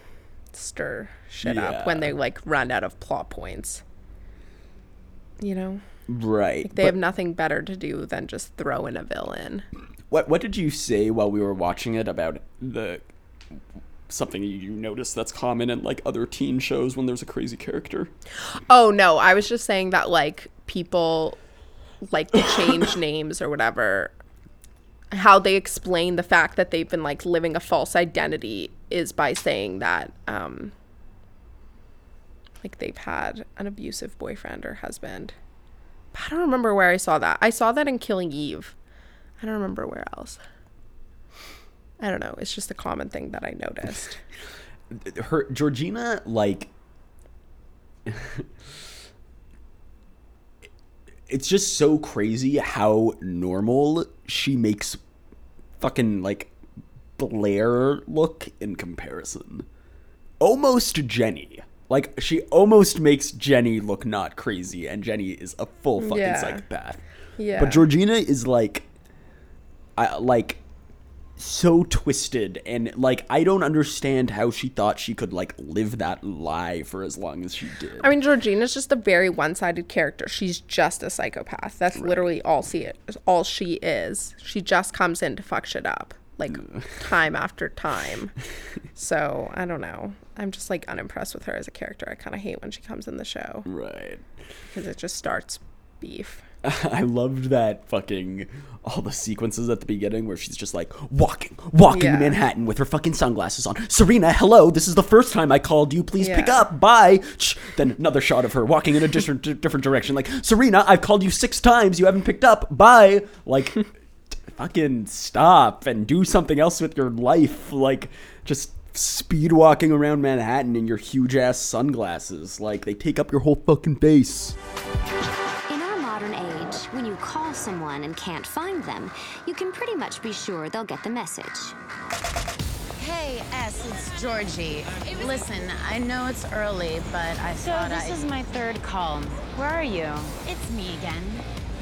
S1: stir shit up when they like run out of plot points. You know,
S2: right.
S1: they
S2: but
S1: have nothing better to do than just throw in a villain.
S2: what what did you say while we were watching it about the something you noticed that's common in like other teen shows when there's a crazy character?
S1: Oh no, I was just saying that like people like to change names or whatever. How they explain the fact that they've been like living a false identity is by saying that um like they've had an abusive boyfriend or husband. But I don't remember where I saw that. I saw that in Killing Eve. I don't remember where else. I don't know. It's just a common thing that I noticed.
S2: her Georgina like it's just so crazy how normal she makes fucking like Blair look in comparison. Almost Jenny. Like she almost makes Jenny look not crazy and Jenny is a full fucking
S1: Yeah.
S2: psychopath.
S1: Yeah.
S2: But Georgina is like I like so twisted and like I don't understand how she thought she could like live that lie for as long as she did.
S1: I mean, Georgina's just a very one-sided character. She's just a psychopath. That's literally all she all she is. She just comes in to fuck shit up, like mm. time after time. So I don't know. I'm just like unimpressed with her as a character. I kind of hate when she comes in the show
S2: right.
S1: because it just starts beef.
S2: I loved that fucking all the sequences at the beginning where she's just like walking, walking
S1: Yeah.
S2: Manhattan with her fucking sunglasses on. Serena, hello, this is the first time I called you. Please pick up. Bye. Then another shot of her walking in a different different direction. Like Serena, I've called you six times. You haven't picked up. Bye. Like, fucking stop and do something else with your life. Like, just speed walking around Manhattan in your huge ass sunglasses. Like, they take up your whole fucking face.
S9: In our modern age, when you call someone and can't find them, you can pretty much be sure they'll get the message.
S7: Hey, S, it's Georgie. Listen, I know it's early, but I
S10: So
S7: thought
S10: this
S7: I...
S10: is my third call. Where are you?
S7: It's me again.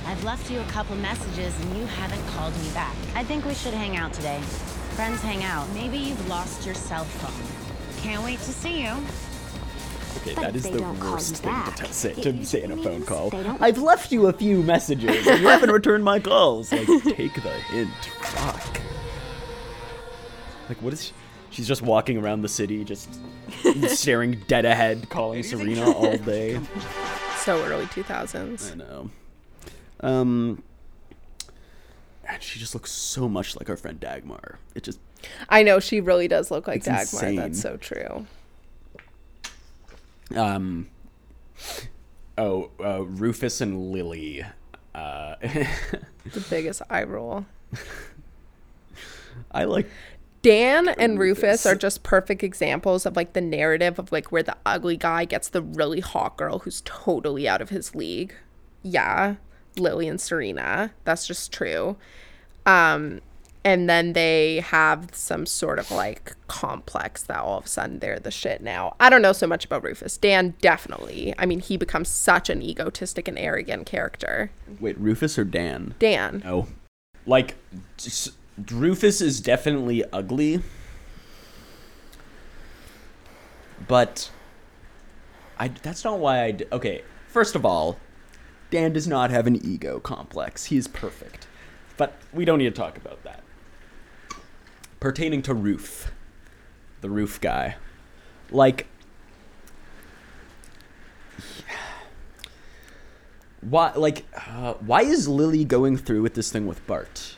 S7: I've left you a couple messages and you haven't called me back.
S10: I think we should hang out today. Friends hang out.
S7: Maybe you've lost your cell phone.
S10: Can't wait to see you.
S2: Okay,
S9: But
S2: that
S9: if
S2: is
S9: they
S2: the
S9: don't
S2: worst thing
S9: back,
S2: to, t- say,
S9: it
S2: to say in a phone call. I've left you a few messages and you haven't returned my calls. Like, take the hint. Fuck. Like, what is she? She's just walking around the city, just staring dead ahead, calling Serena all day.
S1: So early 2000s.
S2: I know. Um, and she just looks so much like our friend Dagmar. It just
S1: I know she really does look like Dagmar.
S2: insane.
S1: That's so true.
S2: um. Oh, uh, Rufus and Lily. Uh,
S1: The biggest eye roll.
S2: I like
S1: Dan and
S2: Rufus.
S1: Rufus are just perfect examples of like the narrative of like where the ugly guy gets the really hot girl who's totally out of his league. Yeah, Lily and Serena. That's just true. Um and then they have some sort of like complex that all of a sudden they're the shit now. I don't know so much about Rufus. Dan definitely. I mean, he becomes such an egotistic and arrogant character.
S2: Wait, Rufus or Dan?
S1: Dan.
S2: No. Like, s- Rufus is definitely ugly. But I that's not why I Okay, first of all, Dan does not have an ego complex. He is perfect. But we don't need to talk about that. Pertaining to Roof, the roof guy. Like why like uh, why is Lily going through with this thing with Bart?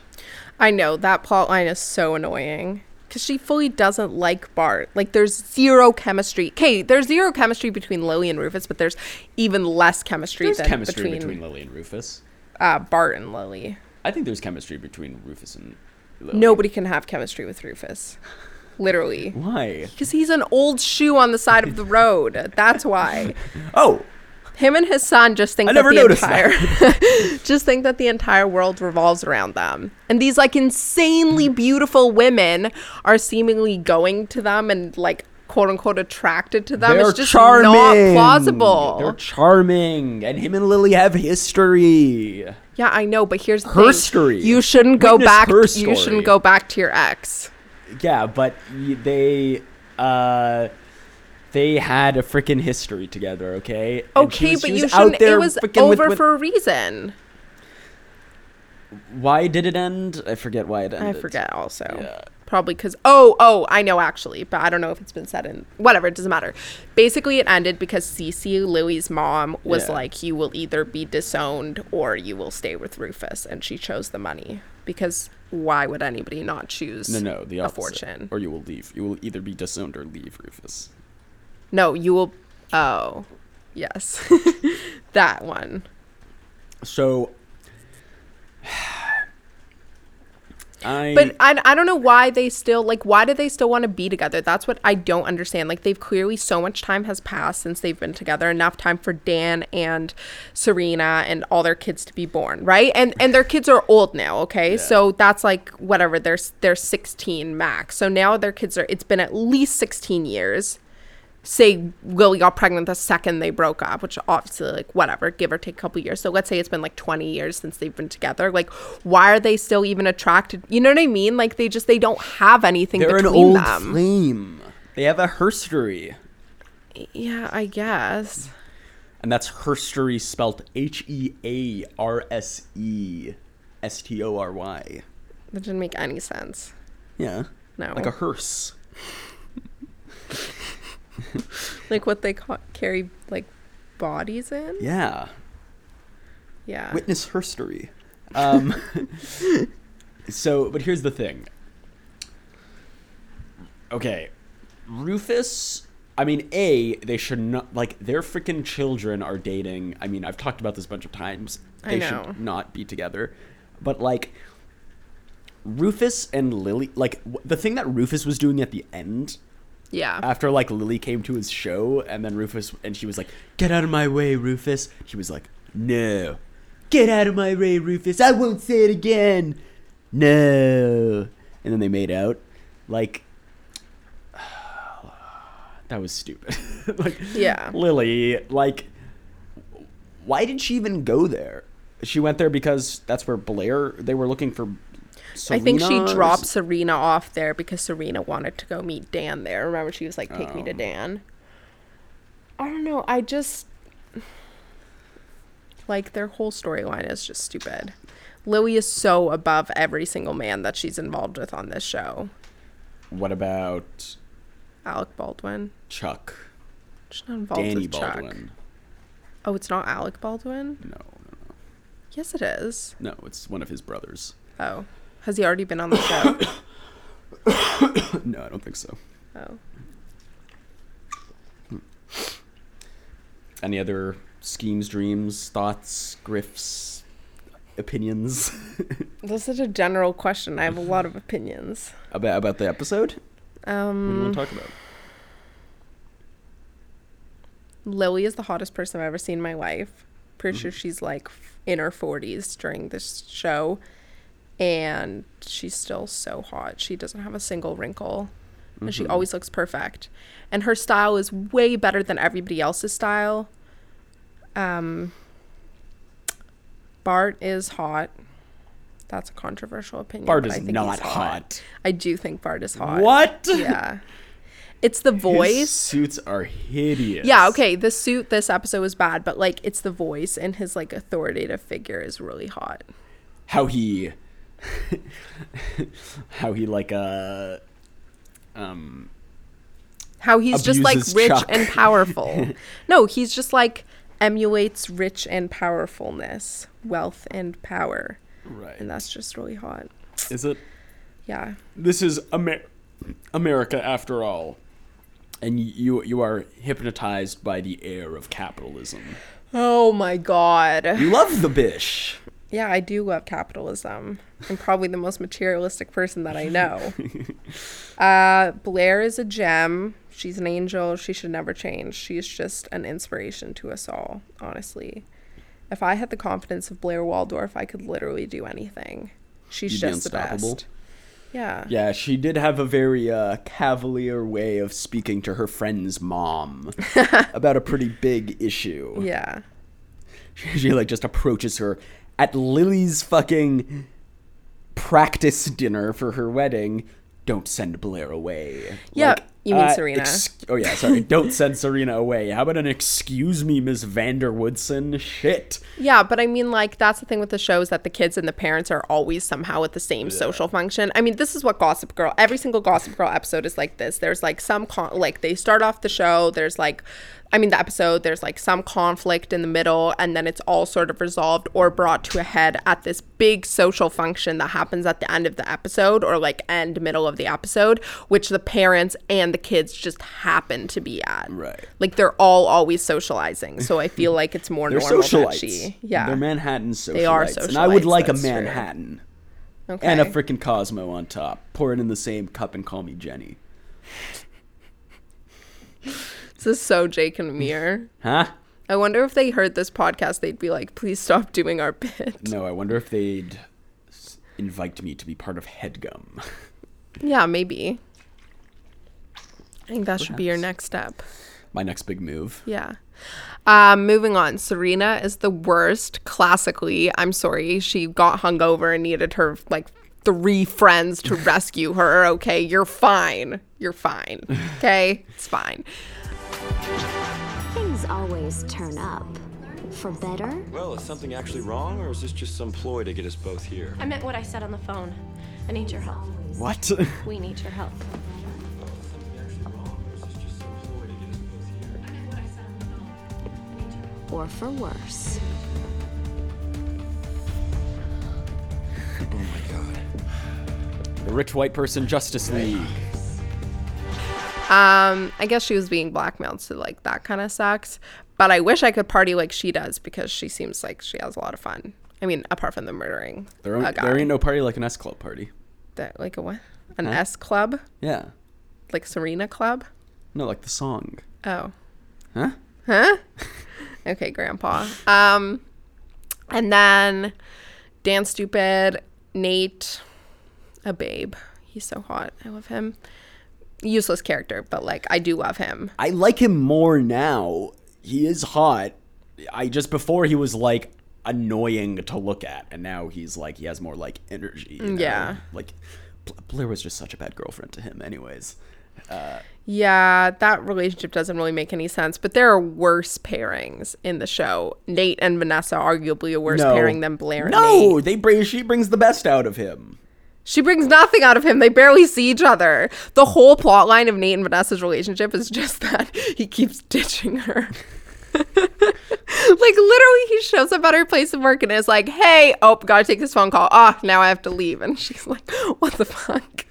S1: I know that plot line is so annoying because she fully doesn't like Bart. Like, there's zero chemistry. Okay, there's zero chemistry between Lily and Rufus, but there's even less chemistry
S2: There's
S1: than
S2: chemistry
S1: between,
S2: between Lily and Rufus.
S1: uh, Bart and Lily.
S2: I think there's chemistry between Rufus and Lily.
S1: Nobody can have chemistry with Rufus. Literally.
S2: Why?
S1: Because he's an old shoe on the side of the road. That's why.
S2: Oh,
S1: Him and his son just think
S2: I
S1: that
S2: never
S1: the
S2: noticed
S1: entire just think that the entire world revolves around them. And these like insanely beautiful women are seemingly going to them and like quote unquote attracted to them.
S2: they're
S1: it's just
S2: charming.
S1: not plausible.
S2: They're charming, and him and Lily have history.
S1: yeah, I know, but here's the
S2: Her
S1: thing.
S2: story.
S1: You shouldn't go
S2: Witness
S1: back you shouldn't go back to your ex.
S2: Yeah, but they uh they had a freaking history together, okay? And she
S1: Okay,
S2: was-
S1: but you
S2: out
S1: shouldn't it was
S2: freaking with-
S1: over
S2: with-
S1: for a reason.
S2: Why did it end? I forget why it ended.
S1: I forget also.
S2: Yeah.
S1: Probably because oh oh I know actually, but I don't know if it's been said in whatever. It doesn't matter. Basically, it ended because Cece Lily's mom was
S2: Yeah.
S1: like, "You will either be disowned or you will stay with Rufus," and she chose the money because why would anybody not choose
S2: No, no, the
S1: a fortune?
S2: Or you will leave. You will either be disowned or leave Rufus.
S1: No, you will. Oh, yes, that one.
S2: So I
S1: But I, I don't know why they still like why do they still want to be together? That's what I don't understand. Like they've clearly so much time has passed since they've been together, enough time for Dan and Serena and all their kids to be born, right? And and their kids are old now, okay? So that's like whatever, they're they're 16 max. So now their kids are it's been at least 16 years. Say Lily got pregnant the second they broke up, which obviously like whatever, give or take a couple years. So let's say it's been like 20 years since they've been together. Like, why are they still even attracted? You know what I mean? Like they just they don't have anything
S2: they're an old
S1: them.
S2: flame. They have a herstory.
S1: Yeah, I guess.
S2: And that's herstory spelt H E A R S E S T O R Y.
S1: That didn't make any sense.
S2: Yeah.
S1: No.
S2: Like a hearse.
S1: Like what they ca- carry like bodies in.
S2: Yeah.
S1: Yeah.
S2: Witness herstory. Um, so, but here's the thing. Okay, Rufus. I mean, a they should not like their freaking children are dating. I mean, I've talked about this a bunch of times. They should not be together. But like, Rufus and Lily. Like w- the thing that Rufus was doing at the end
S1: Yeah.
S2: after like Lily came to his show and then Rufus and she was like, "Get out of my way, Rufus." He was like, "No. Get out of my way, Rufus. I won't say it again." No. And then they made out. Like that was stupid. like
S1: Yeah.
S2: Lily, like why did she even go there? She went there because that's where Blair they were looking for
S1: I think she
S2: Serena or
S1: dropped Serena off there because Serena wanted to go meet Dan there. Remember, she was like, "Take me to
S2: Oh.
S1: Dan." I don't know. I just like their whole storyline is just stupid. Lily is so above every single man that she's involved with on this show.
S2: What about
S1: Alec Baldwin.
S2: Chuck?
S1: She's not involved
S2: Danny
S1: with Chuck. Oh, it's not Alec Baldwin.
S2: No, no, no.
S1: Yes, it is.
S2: No, it's one of his brothers.
S1: Oh, has he already been on the show?
S2: no, I don't think so.
S1: oh,
S2: Any other schemes, dreams, thoughts, grifts, opinions
S1: this is a general question. I have a lot of opinions.
S2: about about the episode? What do you
S1: Um,
S2: want to talk about?
S1: Lily is the hottest person I've ever seen in my life. Pretty
S2: Mm-hmm.
S1: sure she's like in her 40s during this show. And she's still so hot. She doesn't have a single wrinkle. And she
S2: Mhm.
S1: always looks perfect. And her style is way better than everybody else's style. Um, Bart is hot. That's a controversial opinion.
S2: Bart is not
S1: he's
S2: hot.
S1: I do think Bart is hot.
S2: What?
S1: Yeah. It's the voice.
S2: His suits are hideous.
S1: Yeah, okay. The suit this episode was bad, but like it's the voice and his like authoritative figure is really hot.
S2: How he, how he like uh, um,
S1: How he's just like rich
S2: Chuck.
S1: and powerful. no, he's just like emulates rich and powerfulness, wealth and power.
S2: Right.
S1: And that's just really hot.
S2: is it?
S1: Yeah.
S2: This is Amer- America after all, and you you are hypnotized by the air of capitalism.
S1: Oh my god.
S2: You love the bish.
S1: Yeah, I do love capitalism. I'm probably the most materialistic person that I know. uh, Blair is a gem. She's an angel. She should never change. She's just an inspiration to us all, honestly. If I had the confidence of Blair Waldorf, I could literally do anything. She's
S2: You'd be
S1: just the best. Yeah.
S2: Yeah, she did have a very uh, cavalier way of speaking to her friend's mom about a pretty big issue.
S1: Yeah.
S2: She, she like just approaches her at Lily's fucking practice dinner for her wedding. Don't send Blair away.
S1: Yeah,
S2: Like,
S1: you mean
S2: uh,
S1: Serena.
S2: ex- oh yeah, sorry. Don't send Serena away. How about an excuse me, Miss van der Woodsen? Shit.
S1: Yeah, but I mean, like, that's the thing with the show is that the kids and the parents are always somehow at the same social function. I mean, this is what Gossip Girl, every single Gossip Girl episode is like this. There's like some, con- like, they start off the show, there's like, I mean, the episode, there's like some conflict in the middle, and then it's all sort of resolved or brought to a head at this big social function that happens at the end of the episode or like end middle of the episode, which the parents and the kids just happen to be at.
S2: Right.
S1: Like, they're all always socializing. So I feel like it's more
S2: They're
S1: normal
S2: socialites.
S1: she, yeah.
S2: They're Manhattan socialites.
S1: They are socialites.
S2: And I would like a
S1: true.
S2: Manhattan.
S1: Okay.
S2: And a freaking Cosmo on top. Pour it in the same cup and call me Jenny.
S1: This is so Jake and Amir.
S2: Huh?
S1: I wonder if they heard this podcast, they'd be like, please stop doing our bit.
S2: No, I wonder if they'd s- invite me to be part of Headgum.
S1: Yeah, maybe. I think that should be your next step.
S2: My next big move.
S1: Yeah. Um, moving on. Serena is the worst. Classically, I'm sorry. She got hungover and needed her like three friends to rescue her. Okay, you're fine. You're fine. Okay, it's fine.
S9: Things always turn up. For better?
S4: Well, is something actually wrong, or is this just some ploy to get us both here?
S5: I meant what I said on the phone. I need your help.
S2: What?
S5: We need your help.
S9: Or for worse.
S4: Oh my god.
S2: the Rich White Person Justice League.
S1: Um, I guess she was being blackmailed, so like that kind of sucks. But I wish I could party like she does because she seems like she has a lot of fun. I mean, apart from the murdering
S2: There, ain't- there ain't no party like an S Club party.
S1: that like a what? An
S2: Huh?
S1: S club,
S2: Yeah.
S1: like Serena Club.
S2: No, like the song.
S1: Oh,
S2: Huh?
S1: huh? okay, Grandpa. Um, and then Dan Stupid, Nate, a babe. He's so hot. I love him. Useless character, but like I do love him.
S2: I like him more now. He is hot. I just before he was like annoying to look at, and now he's like he has more like energy. you know?
S1: Yeah.
S2: Like Blair was just such a bad girlfriend to him, anyways. Uh,
S1: Yeah, that relationship doesn't really make any sense, but there are worse pairings in the show. Nate and Vanessa, arguably a worse
S2: no.
S1: pairing than Blair and
S2: No,
S1: Nate.
S2: they bring she brings the best out of him.
S1: She brings nothing out of him. They barely see each other. The whole plot line of Nate and Vanessa's relationship is just that he keeps ditching her. like literally he shows up at her place of work and is like, Hey, oh, gotta take this phone call. Ah, now I have to leave. And she's like, What the fuck?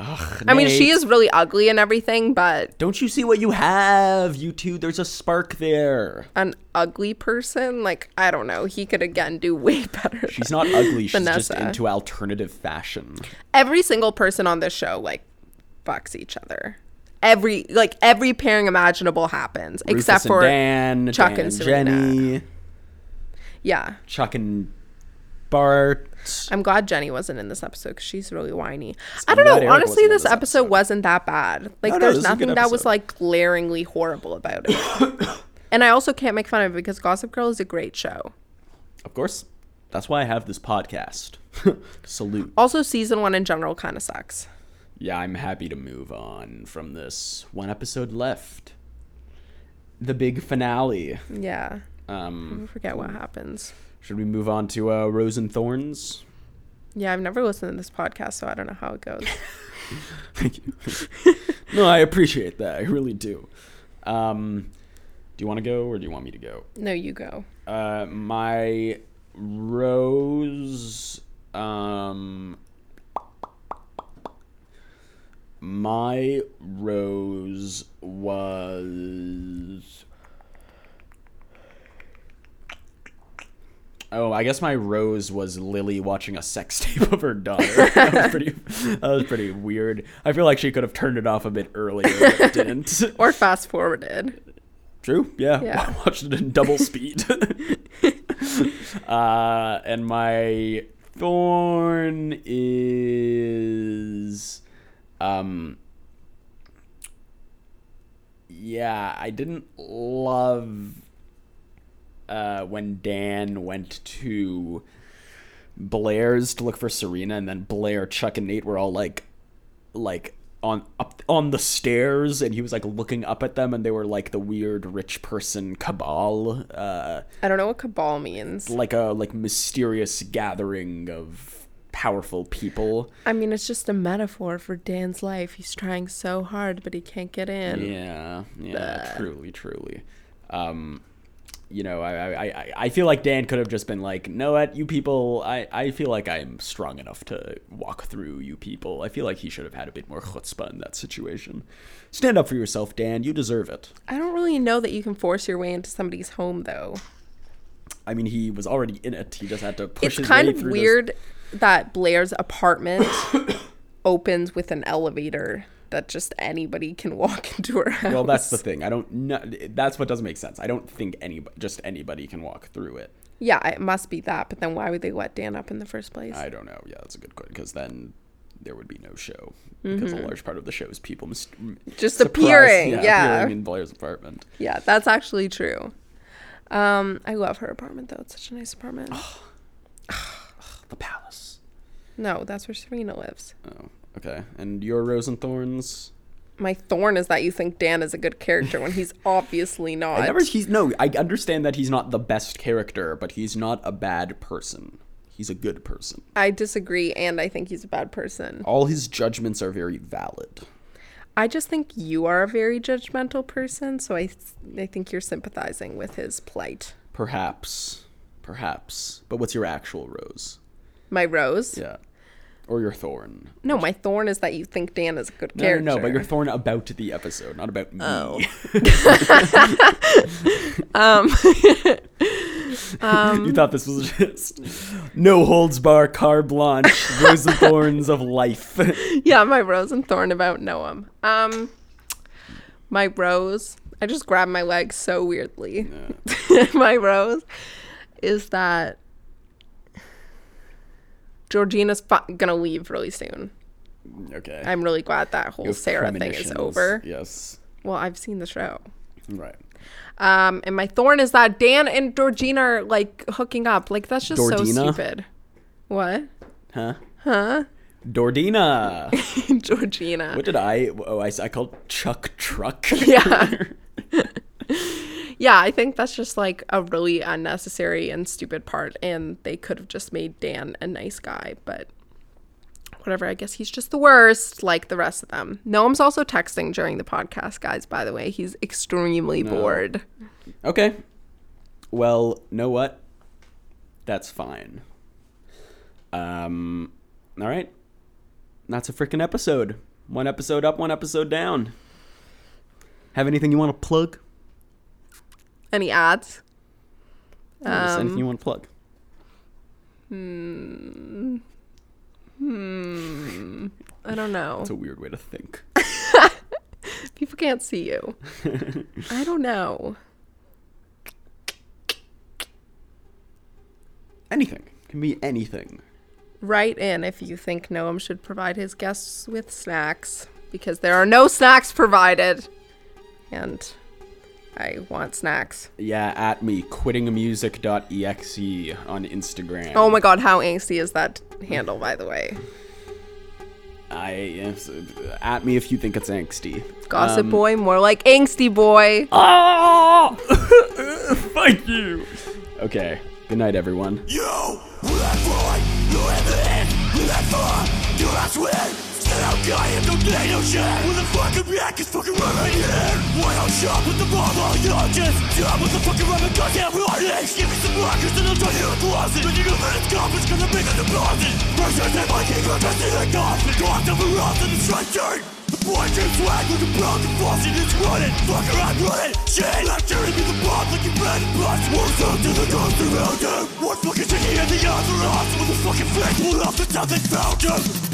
S2: Ugh,
S1: I mean, she is really ugly and everything, but
S2: Don't you see what you have? You two, there's a spark there.
S1: an ugly person, like I don't know, he could again do way better.
S2: She's not ugly. She's just into alternative fashion.
S1: every single person on this show like fucks each other. Every like every pairing imaginable happens,
S2: Rufus
S1: except for
S2: Dan,
S1: Chuck
S2: Dan
S1: and
S2: and
S1: Serena.
S2: Jenny,
S1: Yeah,
S2: Chuck and Bart.
S1: I'm glad Jenny wasn't in this episode because she's really whiny. I don't know. Honestly, this
S2: this
S1: episode, wasn't that bad. Like,
S2: No, no,
S1: there's
S2: a
S1: nothing that was like glaringly horrible about it. and I also can't make fun of it because Gossip Girl is a great show.
S2: Of course, that's why I have this podcast. Salute.
S1: Also, season one in general kind of sucks.
S2: Yeah, I'm happy to move on from this. One episode left. The big finale.
S1: Yeah, I
S2: Um,
S1: forget what happens.
S2: Should we move on to uh, Rose and Thorns?
S1: Yeah, I've never listened to this podcast, so I don't know how it goes.
S2: Thank you. no, I appreciate that. I really do. Um, do you want to go or do you want me to go?
S1: no, you go.
S2: Uh, my rose. Um, my rose was. Oh, I guess my rose was Lily watching a sex tape of her daughter. that was pretty. That was pretty weird. I feel like she could have turned it off a bit earlier, but didn't.
S1: or fast forwarded.
S2: True. Yeah.
S1: Yeah.
S2: I watched it in double speed. uh, and my thorn is, um, yeah, I didn't love uh, when Dan went to Blair's to look for Serena, and then Blair, Chuck, and Nate were all like, like on up on the stairs, and he was like looking up at them, and they were like the weird rich person cabal, uh,
S1: I don't know what cabal means.
S2: like a like mysterious gathering of powerful people.
S1: I mean, it's just a metaphor for Dan's life. He's trying so hard, but he can't get in.
S2: Yeah, yeah, truly, truly. Um, you know, I, I, I, feel like Dan could have just been like, no, what, you people, I, I feel like I'm strong enough to walk through you people. I feel like he should have had a bit more chutzpah in that situation. Stand up for yourself, Dan. You deserve it.
S1: I don't really know that you can force your way into somebody's home, though.
S2: I mean, he was already in it. He just had to push
S1: it's
S2: his
S1: kind
S2: way
S1: of
S2: through this-
S1: weird that Blair's apartment opens with an elevator that just anybody can walk into her house.
S2: Well, that's the thing. I don't know. That's what doesn't make sense. I don't think any just anybody can walk through it.
S1: Yeah, it must be that. But then why would they let Dan up in the first place?
S2: I don't know. Yeah, that's a good question because then there would be no show because a
S1: Mhm.
S2: large part of the show is people mis-
S1: Just appearing, yeah.
S2: appearing in Blair's apartment.
S1: Yeah, that's actually true. Um, I love her apartment though. It's such a nice apartment.
S2: the palace.
S1: No, that's where Serena lives.
S2: Oh, okay. And your rose and thorns?
S1: My thorn is that you think Dan is a good character when he's obviously not.
S2: I never. He's no. I understand that he's not the best character, but he's not a bad person. He's a good person.
S1: I disagree, and I think he's a bad person.
S2: All his judgments are very valid.
S1: I just think you are a very judgmental person, so I, I think you're sympathizing with his plight.
S2: Perhaps, perhaps. But what's your actual rose?
S1: My rose?
S2: Yeah, or your thorn?
S1: No, my thorn is that you think Dan is a good
S2: No,
S1: character.
S2: no, no, but your thorn about the episode, not about me.
S1: Oh. um, um,
S2: you thought this was just no holds bar, carte blanche, rose and thorns of life.
S1: yeah, my rose and thorn about Noam. Um, my rose. I just grabbed my leg so weirdly. my rose is that Georgina's fu- gonna leave really soon.
S2: okay.
S1: I'm really glad that whole
S2: You have
S1: Sarah thing is over.
S2: Yes.
S1: Well, I've seen the show.
S2: Right.
S1: Um, and my thorn is that Dan and Georgina are like hooking up. Like that's just so stupid. What?
S2: Huh?
S1: Huh?
S2: Dordina.
S1: Georgina.
S2: What did I? Oh, I, I called Chuck Truck.
S1: Yeah. yeah, I think that's just like a really unnecessary and stupid part. And they could have just made Dan a nice guy, but whatever. I guess he's just the worst, like the rest of them. Noam's also texting during the podcast, guys, by the way. He's extremely
S2: No.
S1: bored.
S2: Okay. Well, know what? That's fine. Um, all right. That's a freaking episode. One episode up, one episode down. Have anything you want to plug?
S1: Any ads?
S2: Just anything
S1: Um,
S2: you want to plug?
S1: Hmm. Hmm. I don't know.
S2: It's a weird way to think.
S1: People can't see you. I don't know.
S2: Anything. Can be anything.
S1: Write in if you think Noam should provide his guests with snacks because there are no snacks provided. And I want snacks.
S2: Yeah, at me, quittingmusic.exe on Instagram.
S1: Oh my god, how angsty is that handle, by the way?
S2: I yes, at me if you think it's angsty.
S1: Gossip
S2: Um,
S1: boy, more like angsty boy.
S2: Oh! Thank you. Okay. Good night, everyone.
S11: You that the that guy, and don't get no shit. With the fucking back is fucking right here. Why not shop with the bomb all you just job with the fucking rubber goddamn warnings. Give me some rockers and I'll turn you a closet. But you gonna let it go, it's gonna make a deposit. Pressure that my king, I'm just in the coffin. Go off the road and it's right turn. Boy, Jim swag proud to false and it's running. Fucker, I'm running. Shit, I'm tearing me the bomb like you red and bust. Wars up to the ghost around him. One fucking chicken and the other off. With a fucking face pulled off the top that found him.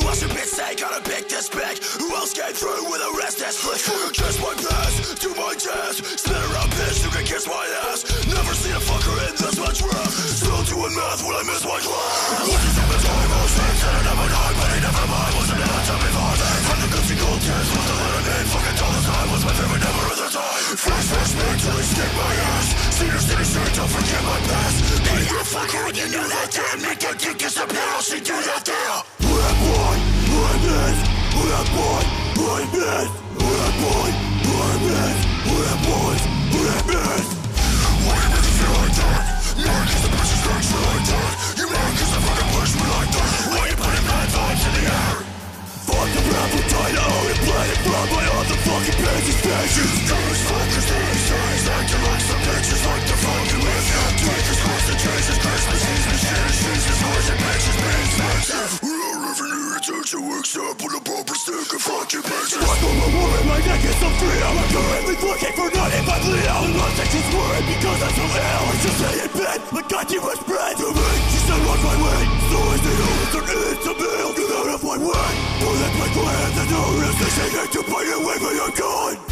S11: he my ass Senior straight, don't forget my past you're a fucker and you know that damn Make that dick disappear, I'll see do that Who that boy? I miss? Who that boy? I miss? Who that boy? Who I miss? Boy? That miss? Why you make me feel like that? Mad cause the bitch is not you like that You mad cause I fucking push me like that Why you putting bad vibes in the air? Fuck the rap with Dino and planet from my other fucking pages, pages These fuckers, these days Acting like some bitches Like the fucking live you Tweakers, concentrations Christmas Ease me, shit and Jesus Noise bitches, beans, bitches We're all revenue attention Works up with a proper stick And fucking bitches One moment war in my neck is I'm I'm currently looking for nothing but Leo Unless I just worry because I'm so ill I just lay in bed Like God, you was bred to me She said, "Watch my way? So is the only one word. Bullet my glare, the door. Is the singing to fight away, but I'm gone